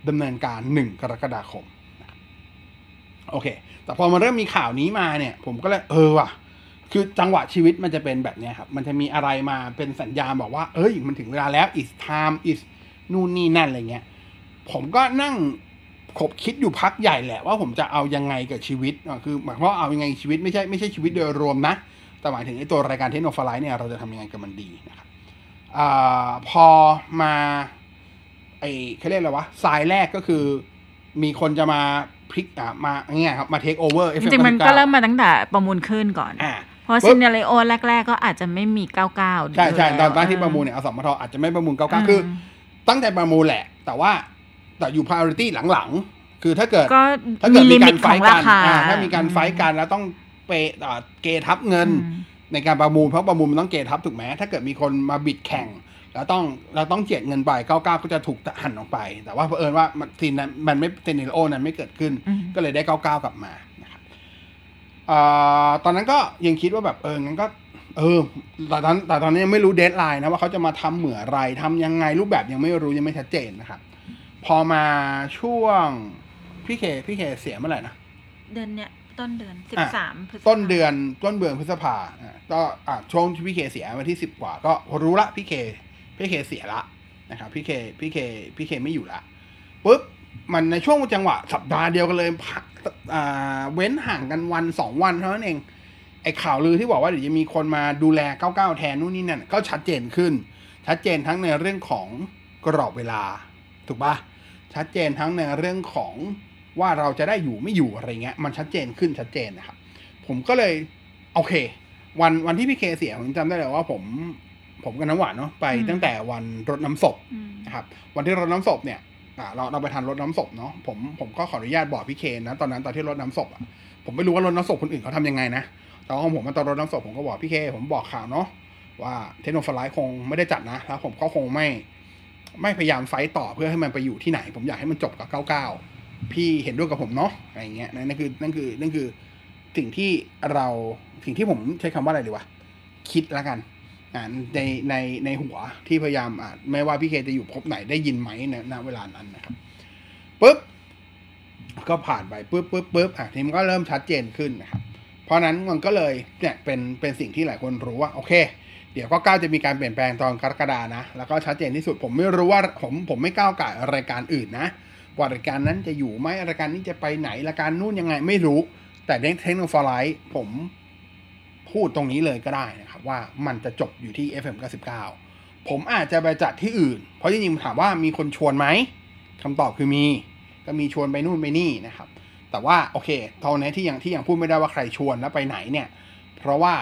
ดำเนินการหนึ่งกรกฎาคมโอเค แต่พอมาเริ่มมีข่าวนี้มาเนี่ย ผมก็เลยเออว่ะ คือจังหวะชีวิตมันจะเป็นแบบนี้ครับ มันจะมีอะไรมาเป็นสัญญาณบอกว่า เอ้ย มันถึงเวลาแล้ว is time is นู่นนี่นั่นอะไรเงี้ย ผมก็นั่ง ขบคิดอยู่พักใหญ่แหละว่าผมจะเอายังไงกับชีวิตอะคือหมายความว่าเอายังไงชีวิตไม่ใช่ไม่ใช่ชีวิตโดยรวมนะ แต่หมายถึงไอ้ตัวรายการเทคโนโลยีเนี่ยเราจะทำยังไงกับมันดีนะครับอาพอมาไอ้เขาเรียกอะไรวะสายแรกก็คือ มีคนจะมาพลิกอะมาเงี้ยครับมาเทคโอเวอร์จริงๆมันก็เริ่มมาตั้งแต่ประมูลขึ้นก่อนอ่าเพราะปุ๊ซิบนเนเรโอแรก ๆ ก็อาจจะไม่มี 99 ใช่ใช่ตอนตอนที่เประมูลเนี่ยอสมทอาจจะไม่ประมูลเก้าเก้าคือ ตั้งใจประมูลแหละ แต่ว่า แต่อยู่ priority หลังๆ คือถ้าเกิดก็ถ้าเกิมีดลิมีมิกาตรไฟของท์รากันคาอ่าถ้ามีการไฟท์กันแล้วต้องเปอ่าเกทับเงินอืมในการประมูลเพราะประมูลมันต้องเกทับถูกไหมถ้าเกิดมีคนมา bid แข่งแล้วต้องเราต้องเจียดเงินไปเก้าเก้าก็จะถูกหันออกไป แต่ว่าเผอิญว่ามัน scene นั้นมันไม่ scenario นั้นไม่เกิดขึ้นอืมก็เลยได้เก้าเก้ากลับมานะครับอ่าตอนนั้นก็ยังคิดว่าแบบเอองั้นก็เออแต่ตอนแต่ตอนนี้ยังไม่รู้ deadline นะว่าเขาจะมาทำเมื่อไรทำยังไงรูปแบบยังไม่รู้ยังไม่ชัดเจนนะครับ พอมาช่วงพี่เคพี่เคเสียเมื่อไหร่นะเดือนเนี้ยต้นเดือนอะ13พฤษภาต้นเดือนต้นเดือนพฤษภาอะก็อะช่วงที่พี่เคเสียวันที่สิบกว่า ก็รู้ละพี่เคพี่เคเสียละนะครับพี่เคพี่เคพี่เคไม่อยู่ละปุ๊บมันในช่วงจังหวะ สัปดาห์เดียวกันเลยพักอ่าเว้นห่างกันวันสองวันเท่านั้นเองไอ้ข่าวลือที่บอกว่าเดี๋ยวจะมีคนมาดูแล99แทนนู่นนี่นั่นก็ชัดเจนขึ้น ชัดเจนทั้งในเรื่องของกรอบเวลา ถูกปะ ชัดเจนทั้งในเรื่องของว่าเราจะได้อยู่ไม่อยู่อะไรเงี้ย มันชัดเจนขึ้นชัดเจนนะครับ ผมก็เลยโอเค วันวันที่พี่เคเสียผมจำได้เลยว่าผมผมกับน้ำหวานเนาะไปตั้งแต่วันรดน้ำศพอืมนะครับวันที่รดน้ำศพเนี่ยอ่าเราเราไปทานรดน้ำศพเนาะผมผมก็ขออนุญาตบอกพี่เคนะตอนนั้นตอนที่รดน้ำศพอะผมไม่รู้ว่ารดน้ำศพคนอื่นเขาทำยังไงนะแต่ของผมมันตอนรดน้ำศพผมก็บอกพี่เค ผมบอกข่าวเนาะว่าเทคโนโลยีคงไม่ได้จัดนะแล้วผมก็คงไม่ ไม่พยายามไฟต์ต่อเพื่อให้มันไปอยู่ที่ไหน ผมอยากให้มันจบกับ 99 พี่เห็นด้วยกับผมเนาะอะไรเงี้ยนั่นคือนั่นคือนั่นคือสิ่งที่เราสิ่งที่ผมใช้คำว่าอะไรดีวะคิดแล้วกันในในในหัวที่พยายามอ่าไม่ว่าพี่เคจะอยู่พบไหนได้ยินไหมในณเวลานั้นนะครับปุ๊บก็ผ่านไปปุ๊บปุ๊บปุ๊บอะทีมก็เริ่มชัดเจนขึ้นนะครับ เพราะนั้นมันก็เลยเนี่ยเป็นเป็นสิ่งที่หลายคนรู้ว่า โอเค เดี๋ยวก็ก้าวจะมีการเปลี่ยนแปลงตอนกรกฎานะ แล้วก็ชัดเจนที่สุดผมไม่รู้ว่าผมผมไม่ก้าวไก่รายการอื่นนะ ว่ารายการนั้นจะอยู่ไหมรายการนี้จะไปไหนรายการนู่นยังไงไม่รู้ แต่ในเทคโนโลยีผมพูดตรงนี้เลยก็ได้นะครับ ว่ามันจะจบอยู่ที่ FM 99 ผมอาจจะไปจัดที่อื่น เพราะจริงๆถามว่ามีคนชวนไหมคำตอบคือมี ก็มีชวนไปนู่นไปนี่นะครับ แต่ว่าโอเคตอนนี้ที่ยังที่ยังพูดไม่ได้ว่าใครชวนแล้วไปไหนเนี่ย เพราะว่า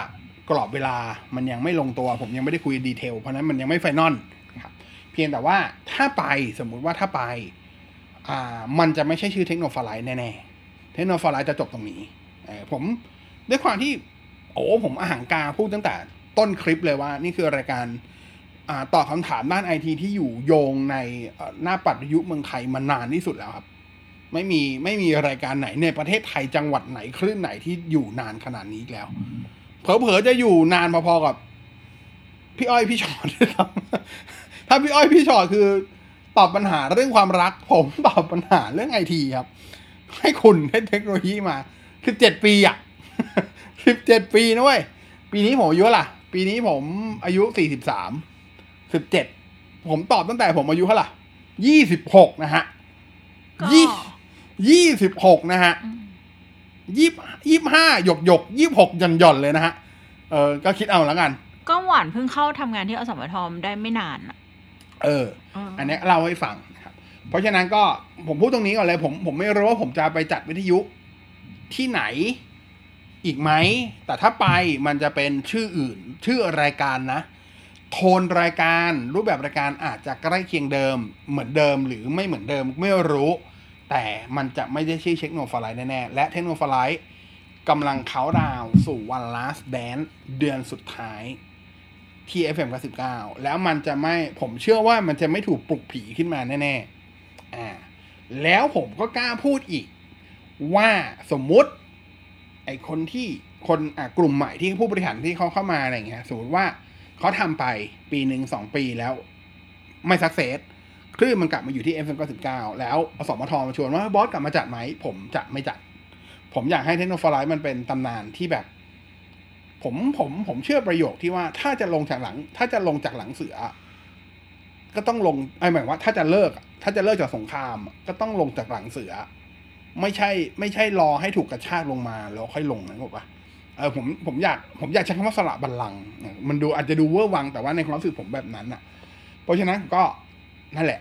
กรอบเวลามันยังไม่ลงตัว ผมยังไม่ได้คุย detail เพราะฉะนั้นมันยังไม่ final นะครับเพียงแต่ว่าถ้าไปสมมุติว่าถ้าไปอ่ามันจะไม่ใช่ชื่อเทคโนโลยีแน่ๆ เทคโนโลยีจะจบตรงนี้เออผมด้วยความที่โอ้ผมอหังการพูดตั้งแต่ต้นคลิปเลยว่า นี่คือรายการอ่าตอบคำถามด้านไอทีที่อยู่โยงในเอ่อหน้าปัดวิทยุเมืองไทยมานานที่สุดแล้วครับ ไม่มีไม่มีรายการไหนในประเทศไทยจังหวัดไหนคลื่นไหนที่อยู่นานขนาดนี้อีกแล้ว เผลอๆจะอยู่นานพอๆกับ พี่อ้อยพี่ชอตด้วยซ้ำถ้าพี่อ้อยพี่ชอตคือ ตอบปัญหาเรื่องความรัก ผมตอบปัญหาเรื่องไอทีครับ ให้คุณให้เทคโนโลยีมาสิบเจ็ดปีอะสิบเจ็ดปีนะเว้ยปีนี้ผมอายุเท่าไหร่ปีนี้ผมอายุสี่สิบสามสิบเจ็ดผมตอบตั้งแต่ผมอายุเท่าไหร่ยี่สิบหกนะฮะยี่ยี่สิบหกนะฮะ ยี่ยี่ห้าหยกหยกยี่หกหย่อนหย่อนๆเลยนะฮะ เออก็คิดเอาแล้วกัน ก็หวานเพิ่งเข้าทำงานที่อสมทได้ไม่นานอะเออ อันเนี้ยเล่าให้ฟังนะครับ เพราะฉะนั้นก็ผมพูดตรงนี้ก่อนเลย ผมผมไม่รู้ว่าผมจะไปจัดวิทยุที่ไหนอีกไหม แต่ถ้าไปมันจะเป็นชื่ออื่น ชื่อรายการนะ โทนรายการรูปแบบรายการอาจจะใกล้เคียงเดิม เหมือนเดิมหรือไม่เหมือนเดิมไม่รู้ แต่มันจะไม่ได้ชื่อเทคโนโลยีแน่ๆและเทคโนโลยีกำลังเขาดาวสู่วัน last dance เดือนสุดท้ายที่ FM 99แล้วมันจะไม่ผมเชื่อว่ามันจะไม่ถูกปลุกผีขึ้นมาแน่ๆอ่าแล้วผมก็กล้าพูดอีก ว่าสมมุติ ไอคนที่คนอะกลุ่มใหม่ที่ผู้บริหารที่เขาเข้ามาอะไรเงี้ยสมมติว่าเขาทำไปปีหนึ่งสองปีแล้ว ไม่สักเซส คลื่นมันกลับมาอยู่ที่ FM 99 แล้วอสมทมาชวนว่าบอสกลับมาจัดไหม ผมจะไม่จัด ผมอยากให้เทคโนโลยีมันเป็นตำนานที่แบบ ผมผมผมเชื่อประโยคที่ว่าถ้าจะลงจากหลัง ถ้าจะลงจากหลังเสือ ก็ต้องลงไอ้หมายว่า ถ้าจะเลิก ถ้าจะเลิกจากสงคราม ก็ต้องลงจากหลังเสือ ไม่ใช่ ไม่ใช่รอให้ถูกกระชากลงมาแล้วค่อยลงนะบอกว่าเออผมผมอยากผมอยากใช้คำว่าสละบัลลังก์มันดูอาจจะดูเวอร์วังแต่ว่าในความรู้สึกผมแบบนั้นอะ เพราะฉะนั้นก็ นั่นแหละ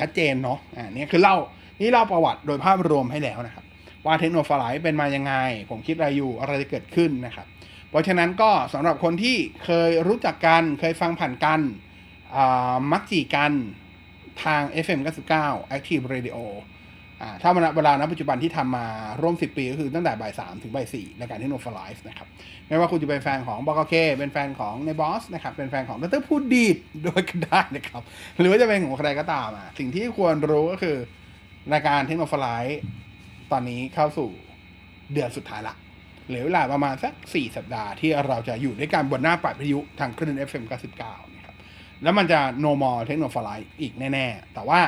ชัดเจนเนาะอ่านี่คือเล่านี่เล่าประวัติโดยภาพรวมให้แล้วนะครับ ว่าเทคโนโลยีเป็นมายังไง ผมคิดอะไรอยู่อะไรจะเกิดขึ้นนะครับ เพราะฉะนั้นก็สำหรับคนที่เคยรู้จักกันเคยฟังผ่านกันมักจีกันทาง FM 99 Active Radio อ่า ถ้าเวลาเวลาณปัจจุบันที่ทำมาร่วม 10 ปีก็คือตั้งแต่บ่าย3ถึงบ่าย4ในการที่โนฟลายส์นะครับ ไม่ว่าคุณจะเป็นแฟนของบอกเคเป็นแฟนของในบอสนะครับ เป็นแฟนของดรพูดดีดโดยก็ได้นะครับ หรือว่าจะเป็นของใครก็ตามอะสิ่งที่ควรรู้ก็คือรายการเทคโนโลยีตอนนี้เข้าสู่เดือนสุดท้ายละเหลือเวลาประมาณสัก 4 สัปดาห์ที่เราจะอยู่ด้วยกันบนหน้าปัดวิทยุทางคลื่น FM 99นะครับแล้วมันจะ no more เทคโนโลยีอีกแน่ ๆ แต่ว่า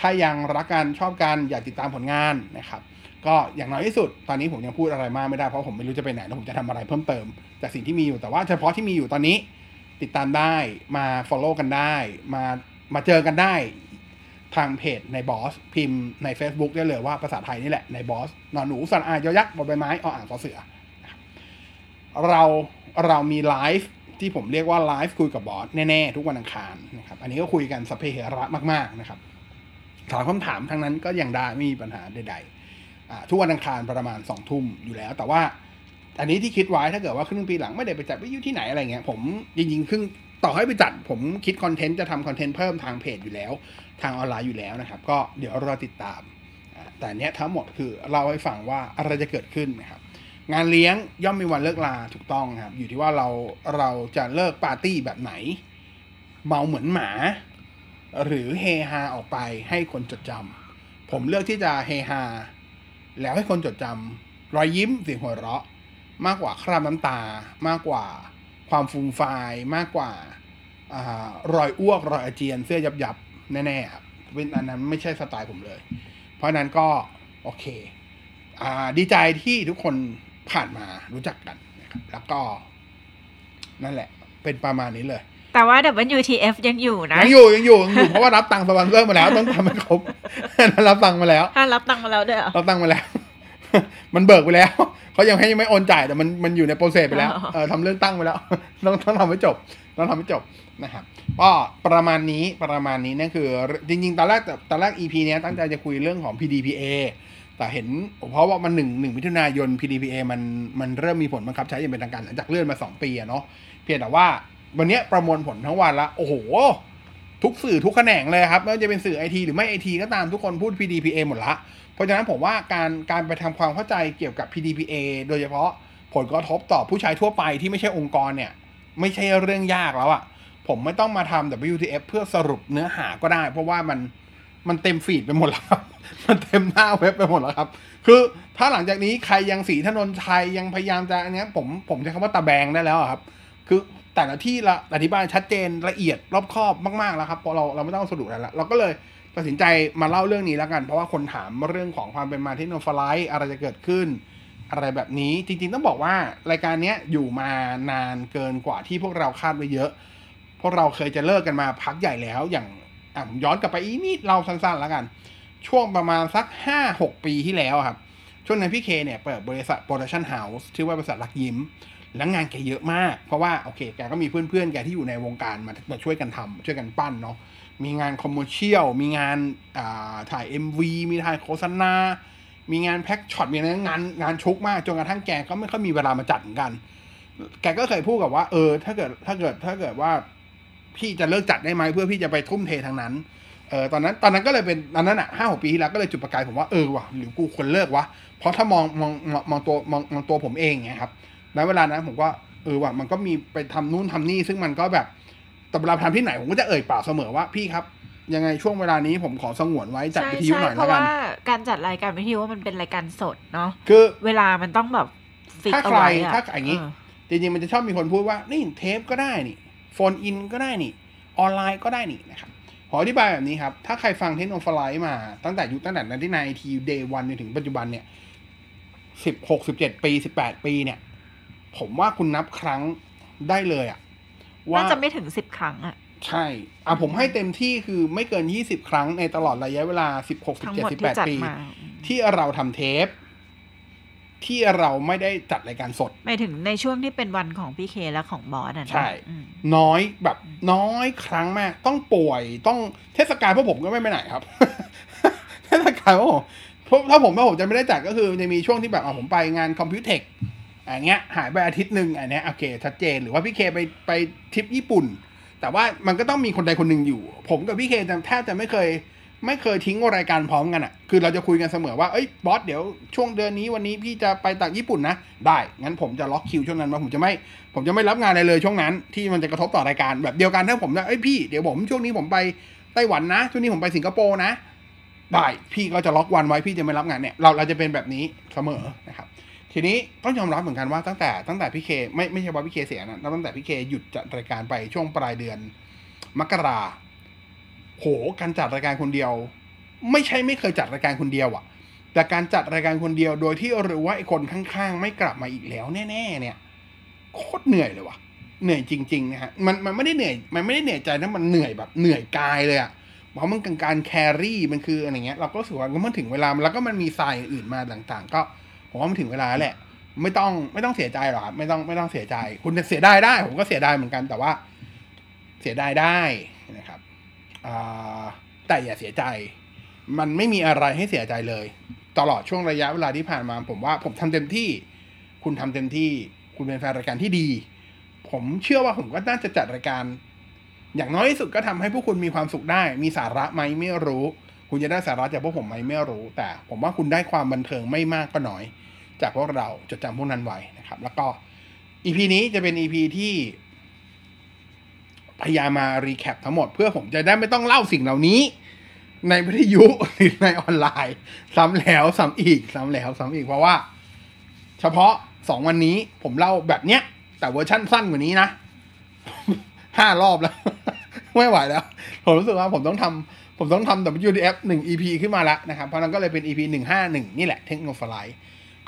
ถ้ายังรักกันชอบกันอยากติดตามผลงานนะครับ ก็อย่างน้อยที่สุด ตอนนี้ผมยังพูดอะไรมากไม่ได้เพราะผมไม่รู้จะไปไหนแล้วผมจะทำอะไรเพิ่มเติม จากสิ่งที่มีอยู่แต่ว่าเฉพาะที่มีอยู่ตอนนี้ติดตามได้มา follow กันได้ มามาเจอกันได้ทางเพจในบอสพิมพ์ใน Facebook ได้เลยว่าภาษาไทยนี่แหละในบอสนอหนูสระอายอยักษ์บอใบไม้ออ่างสอเสือ เราเรามีไลฟ์ที่ผมเรียกว่าไลฟ์คุยกับบอสแน่ ๆ ทุกวันอังคารนะครับอันนี้ก็คุยกันสัพเพเหระมาก ๆ นะครับ ถามคำถามทั้งนั้นก็ยังได้ไม่มีปัญหาใดๆทุกวันอังคารประมาณสองทุ่มอยู่แล้ว แต่ว่าอันนี้ที่คิดไว้ถ้าเกิดว่าครึ่งปีหลังไม่ได้ไปจัดวิทยุที่ไหนอะไรเงี้ยผมจริงๆครึ่งต่อให้ไปจัดผมคิด content จะทำ content เพิ่มทางเพจอยู่แล้ว ทางออนไลน์อยู่แล้วนะครับ ก็เดี๋ยวรอติดตามอ่าแต่เนี้ยทั้งหมดคือเราให้ฟังว่าอะไรจะเกิดขึ้นนะครับงานเลี้ยงย่อมมีวันเลิกลาถูกต้องครับ อยู่ที่ว่าเราเราจะเลิกปาร์ตี้แบบไหน เมาเหมือนหมา หรือเฮฮาออกไปให้คนจดจำผมเลือกที่จะเฮฮาแล้วให้คนจดจำรอยยิ้มเสียงหัวเราะ มากกว่าคราบน้ำตา มากกว่าความฟูมฟายมากกว่าอรอยอ้วกรอยอาเจียนเสื้อยับยับแน่ๆครับเป็นอันนั้นไม่ใช่สไตล์ผมเลย เพราะนั้นก็โอเคอดีใจที่ทุกคนผ่านมารู้จักกันนะครับแล้วก็นั่นแหละ เป็นประมาณนี้เลย แต่ว่า WTF ยังอยู่นะ ยังอยู่ยังอยู่ยังอยู่ เพราะว่ารับตังค์สปอนเซอร์มาแล้วต้องทำให้ครบรับตังค์มาแล้วถ้ารับตังค์มาแล้วด้วยเหรอรับตังค์มาแล้ว มันเบิกไปแล้วเขายังให้ยังไม่โอนจ่ายแต่มันมันอยู่ใน process ไปแล้วอ๋อเออทำเรื่องตั้งไปแล้ว ต้องต้องทำให้จบต้องทำให้จบนะครับก็ประมาณนี้ประมาณนี้นั่นคือ จริงๆตอนแรกตอนแรก EP เนี้ยตั้งใจจะคุยเรื่องของ PDPA แต่เห็นเพราะว่ามันหนึ่งหนึ่งมิถุนายน PDPA มันมันเริ่มมีผลบังคับใช้อย่างเป็นทางการหลังจากเลื่อนมาสองปีอะเนาะเพียงแต่ว่า วันนี้ประมวลผลทั้งวันละ โอ้โห ทุกสื่อทุกแขนงเลยครับ ไม่ว่าจะเป็นสื่อไอทีหรือไม่ไอทีก็ตามทุกคนพูด PDPA หมดละ เพราะฉะนั้นผมว่าการการไปทำความเข้าใจเกี่ยวกับ PDPA โดยเฉพาะผลกระทบต่อผู้ใช้ทั่วไปที่ไม่ใช่องค์กรเนี่ย ไม่ใช่เรื่องยากแล้วอะผมไม่ต้องมาทำ WTF เพื่อสรุปเนื้อหาก็ได้ เพราะว่ามันมันเต็มฟีดไปหมดแล้วครับ มันเต็มหน้าเว็บไปหมดแล้วครับ คือถ้าหลังจากนี้ใครยังสีถนนชัยยังพยายามจะอันนี้ผมผมใช้คำว่าตะแบงได้แล้วครับ คือ แต่ละที่ละอธิบายชัดเจนละเอียดรอบคอบมากๆแล้วครับเพราะเราเราไม่ต้องสรุปอะไรละเราก็เลยตัดสินใจมาเล่าเรื่องนี้แล้วกัน เพราะว่าคนถามเรื่องของความเป็นมาที่โนฟลายอะไรจะเกิดขึ้น อะไรแบบนี้จริงๆต้องบอกว่ารายการนี้อยู่มานานเกินกว่าที่พวกเราคาดไว้เยอะ พวกเราเคยจะเลิกกันมาพักใหญ่แล้วอย่างอะผมย้อนกลับไปอีนิดเราสั้นๆแล้วกัน ช่วงประมาณสักห้าหกปีที่แล้วครับช่วงนั้นพี่เคเนี่ยเปิดบริษัท production house ชื่อว่าบริษัทรักยิ้ม แล้วงานแกเยอะมาก เพราะว่าโอเคแกก็มีเพื่อนๆแกที่อยู่ในวงการมามาช่วยกันทำช่วยกันปั้นเนาะมีงาน commercial มีงานอ่าถ่าย MV มีถ่ายโฆษณา มีงานแพ็กช็อตมีอะไรงานงานชุกมากจนกระทั่งแกก็ไม่ค่อยมีเวลามาจัดเหมือนกัน แกก็เคยพูดกับว่าเออ ถ้าเกิดถ้าเกิดถ้าเกิดว่าพี่จะเลิกจัดได้ไหมเพื่อพี่จะไปทุ่มเททางนั้นเออตอนนั้นตอนนั้นก็เลยเป็นตอนนั้นอะห้าหกปีที่แล้วก็เลยจุดประกายผมว่าเออว่ะหรือกูควรเลิกวะเพราะถ้ามองมองมองมองตัวมองมองตัวผมเองไงครับ ในเวลานั้นผมก็เออว่ะมันก็มีไปทำนู่นทำนี่ ซึ่งมันก็แบบแต่เวลาทำที่ไหนผมก็จะเอ่ยปากเสมอว่าพี่ครับ ยังไงช่วงเวลานี้ผมขอสงวนไว้จัดใช่วิทยุใช่หน่อยเพแล้วราะกันว่าการจัดรายการวิทยุมันเป็นรายการสดเนาะคือเวลามันต้องแบบฟิกถ้าเอาใครไว้อะถ้าอย่างนี้เออจริงๆมันจะชอบมีคนพูดว่านี่เทปก็ได้นี่โฟนอินก็ได้นี่ ออนไลน์ก็ได้นี่นะครับขออธิบายแบบนี้ครับ ถ้าใครฟังเทคโนโลยีมาตั้งแต่ยุคตั้งแต่นั้นที่ในทีเดย์วันจนถึงปัจจุบันเนี่ยสิบหกสิบเจ็ดปีสิบแปดปีเนี่ย ผผมว่าคุณนับครั้งได้เลยอะว่าน่าจะไม่ถึงสิบครั้งอะใช่ อะผมให้เต็มที่คือไม่เกินยี่สิบครั้งในตลอดระยะเวลาสิบหกสิบทั้งเจ็ดหมดสิบที่แปดจัดปีมาที่เราทำเทป ที่เราไม่ได้จัดรายการสดหมายถึงในช่วงที่เป็นวันของพี่เคและของบอสอะนะใช่อืมน้อยแบบน้อยครั้งมาก ต้องป่วยต้องเทศกาลพวกผมก็ไม่ไปไหนครับ เทศกาลพวกผมเพราะถ้าผมถ้าผมจะไม่ได้จัดก็คือจะมีช่วงที่แบบอะผมไปงานคอมพิวเทค อย่างเงี้ยหายไปอาทิตย์หนึ่งอันเนี้ยโอเคชัดเจนหรือว่าพี่เคไปไปทริปญี่ปุ่น แต่ว่ามันก็ต้องมีคนใดคนหนึ่งอยู่ ผมกับพี่เคแทบจะไม่เคย ไม่เคยทิ้งรายการพร้อมกันอะ คือเราจะคุยกันเสมอว่าเอ้ยบอสเดี๋ยวช่วงเดือนนี้วันนี้พี่จะไปต่างญี่ปุ่นนะ ได้งั้นผมจะล็อกคิวช่วงนั้นมาผมจะไม่ผมจะไม่รับงานอะไรเลยช่วงนั้น ที่มันจะกระทบต่อรายการแบบเดียวกันถ้าผมจะเอ้ยพี่เดี๋ยวผมช่วงนี้ผมไปไต้หวันนะช่วงนี้ผมไปสิงคโปร์นะได้พี่ก็จะล็อกวันไว้พี่จะไม่รับงานเนี่ยเราเราจะเป็นแบบนี้เสมอนะครับ ทีนี้ต้องยอมรับเหมือนกันว่าตั้งแต่ตั้งแต่พี่เคไม่ไม่ใช่ว่าพี่เคเสียนะตั้งแต่พี่เคหยุดจัดรายการไปช่วงปลายเดือน มกราโหการจัดรายการคนเดียว ไม่ใช่ไม่เคยจัดรายการคนเดียวอะแต่การจัดรายการคนเดียวโดยที่รู้ว่าไอ้คนข้างๆ ไม่กลับมาอีกแล้วแน่ๆเนี่ยโคตรเหนื่อยเลยว่ะเหนื่อยจริงๆนะฮะมันมันไม่ได้เหนื่อย มันไม่ได้เหนื่อยใจนะมันเหนื่อยแบบเหนื่อยกายเลยอะเพราะมันเป็นการแครี่มันคืออะไรเงี้ยเราก็รู้สึกว่ามันถึงเวลาแล้วก็มันมีทรายอื่นมาต่างๆ ก็ ผมว่ามันถึงเวลาแหละ ไม่ต้องไม่ต้องเสียใจหรอกครับไม่ต้องไม่ต้องเสียใจ คุณจะเสียได้ได้ ผมก็เสียดายเหมือนกันแต่ว่า เสียดายได้นะครับแต่อย่าเสียใจ มันไม่มีอะไรให้เสียใจเลย ตลอดช่วงระยะเวลาที่ผ่านมา ผมว่าผมทำเต็มที่ คุณทำเต็มที่ คุณเป็นแฟนรายการที่ดี ผมเชื่อว่าผมก็น่าจะจัดรายการ อย่างน้อยที่สุดก็ทำให้พวกคุณมีความสุขได้ มีสาระไหมไม่รู้ คุณจะได้สาระจากพวกผมไหมไม่รู้ แต่ ผมว่าคุณได้ความบันเทิงไม่มากก็น้อย จากพวกเราจดจำพวกนั้นไว้นะครับ แล้วก็ EP นี้จะเป็น EP ที่พยายามมา recap ทั้งหมด เพื่อผมจะได้ไม่ต้องเล่าสิ่งเหล่านี้ ในวิทยุหรือในออนไลน์ ซ้ำแล้วซ้ำอีกซ้ำแล้วซ้ำอีกเพราะว่า เฉพาะสองวันนี้ผมเล่าแบบเนี้ย แต่เวอร์ชั่นสั้นกว่านี้นะห้ารอบแล้ว ไม่ไหวแล้ว ผมรู้สึกว่าผมต้องทำผมต้องทำ WDF หนึ่ง EP ขึ้นมาแล้วนะครับ เพราะนั้นก็เลยเป็น EP หนึ่งห้าหนึ่งนี่แหละเทคโนโลยี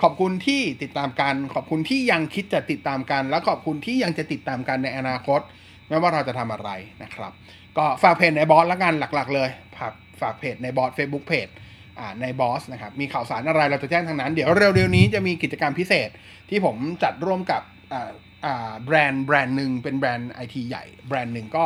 ขอบคุณที่ติดตามกัน ขอบคุณที่ยังคิดจะติดตามกัน และขอบคุณที่ยังจะติดตามกันในอนาคต ไม่ว่าเราจะทำอะไรนะครับ ก็ฝากเพจใ นายบอสละกันหลักๆ เลยฝากฝากเพจในบอส Facebook เพจในบอสนะครับมีข่าวสารอะไรเราจะแจ้งทางนั้น เดี๋ยวเร็วๆนี้จะมีกิจกรรมพิเศษที่ผมจัดร่วมกับแบรนด์แบรนด์หนึ่งเป็นแบรนด์ไอทีใหญ่แบรนด์หนึ่งก็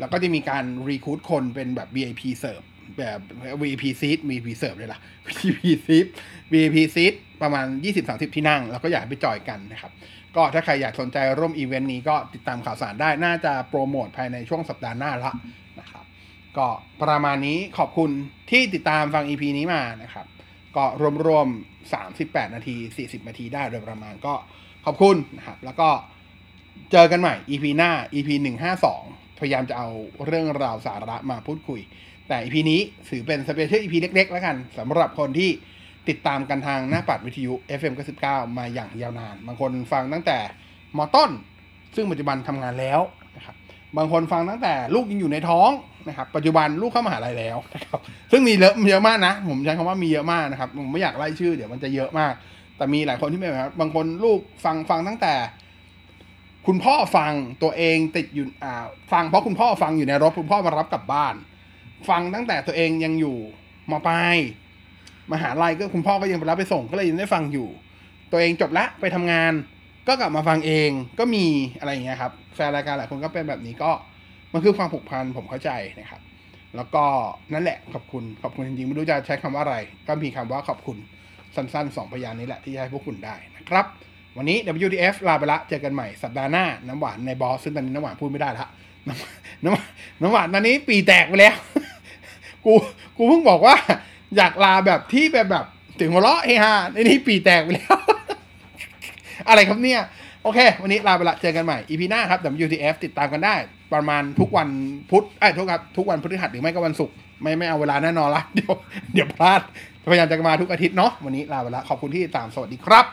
แล้วก็จะมีการ recruit คนเป็นแบบ VIP เสิร์ฟ แบบ VP seat VIP เสิร์ฟเลยล่ะ VP seat VP seat ประมาณ 20-30 ที่นั่ง แล้วก็อยากไปจอยกันนะครับ ก็ถ้าใครอยากสนใจร่วมอีเวนต์นี้ก็ติดตามข่าวสารได้ น่าจะโปรโมทภายในช่วงสัปดาห์หน้าละนะครับ ก็ประมาณนี้ขอบคุณที่ติดตามฟัง EP นี้มานะครับ ก็รวมๆ 38 นาที 40 นาทีได้โดยประมาณก็ขอบคุณนะครับ แล้วก็เจอกันใหม่ EP หน้า EP 152 พยายามจะเอาเรื่องราวสาระมาพูดคุย แต่ EP นี้ถือเป็นสเปเชียล EP เล็กๆ แล้วกันสำหรับคนที่ติดตามกันทางหน้าปัดวิทยุ FM 99มาอย่างยาวนาน บางคนฟังตั้งแต่มอต้น ซึ่งปัจจุบันทำงานแล้วนะครับ บางคนฟังตั้งแต่ลูกยังอยู่ในท้องนะครับ ปัจจุบันลูกเข้ามหาลัยแล้วนะครับ ซึ่งมีเยอะเยอะมากนะ ผมใช้คำว่ามีเยอะมากนะครับ ผมไม่อยากไล่ชื่อเดี๋ยวมันจะเยอะมาก แต่มีหลายคนที่เป็นแบบบางคนลูกฟังฟังตั้งแต่ คุณพ่อฟังตัวเองติดอยู่อ่าฟังเพราะคุณพ่อฟังอยู่ในรถคุณพ่อมารับกลับบ้าน ฟังตั้งแต่ตัวเองยังอยู่มปลายมหาลัยก็คุณพ่อก็ยังไปรับไปส่งก็เลยยังได้ฟังอยู่ ตัวเองจบละไปทำงาน ก็กลับมาฟังเองก็มีอะไรอย่างเงี้ยครับแฟนรายการหลายคนก็เป็นแบบนี้ก็มันคือความผูกพันผมเข้าใจนะครับ แล้วก็นั่นแหละขอบคุณขอบคุณจริงๆไม่รู้จะใช้คำว่าอะไร ก็มีคำว่าขอบคุณสั้นๆสองพยางค์นี้แหละที่จะให้พวกคุณได้นะครับ วันนี้ WTF ลาไปละเจอกันใหม่สัปดาห์หน้าน้ำหวานในบอสซึ่งตอนนี้น้ำหวานพูดไม่ได้ละ น้ำน้ำหวานน้ำหวานตอนนี้ปีแตกไปแล้ว กูกูเพิ่งบอกว่า อยากลาแบบที่แบบแบบ ถึงหัวเราะเฮฮาในนี้ปีแตกไปแล้ว อะไรครับเนี่ย โอเค วันนี้ลาไปละเจอกันใหม่ EP หน้าครับ WTF ติดตามกันได้ ประมาณทุกวันพุธไอ้ทุกครับทุกวันพฤหัสหรือไม่ก็วันศุกร์ไม่ไม่เอาเวลาแน่นอนละเดี๋ยวเดี๋ยวพลาดพยายามจะมาทุกอาทิตย์เนาะวันนี้ลาไปละขอบคุณที่ติดตามสวัสดีครับ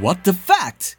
What the fact?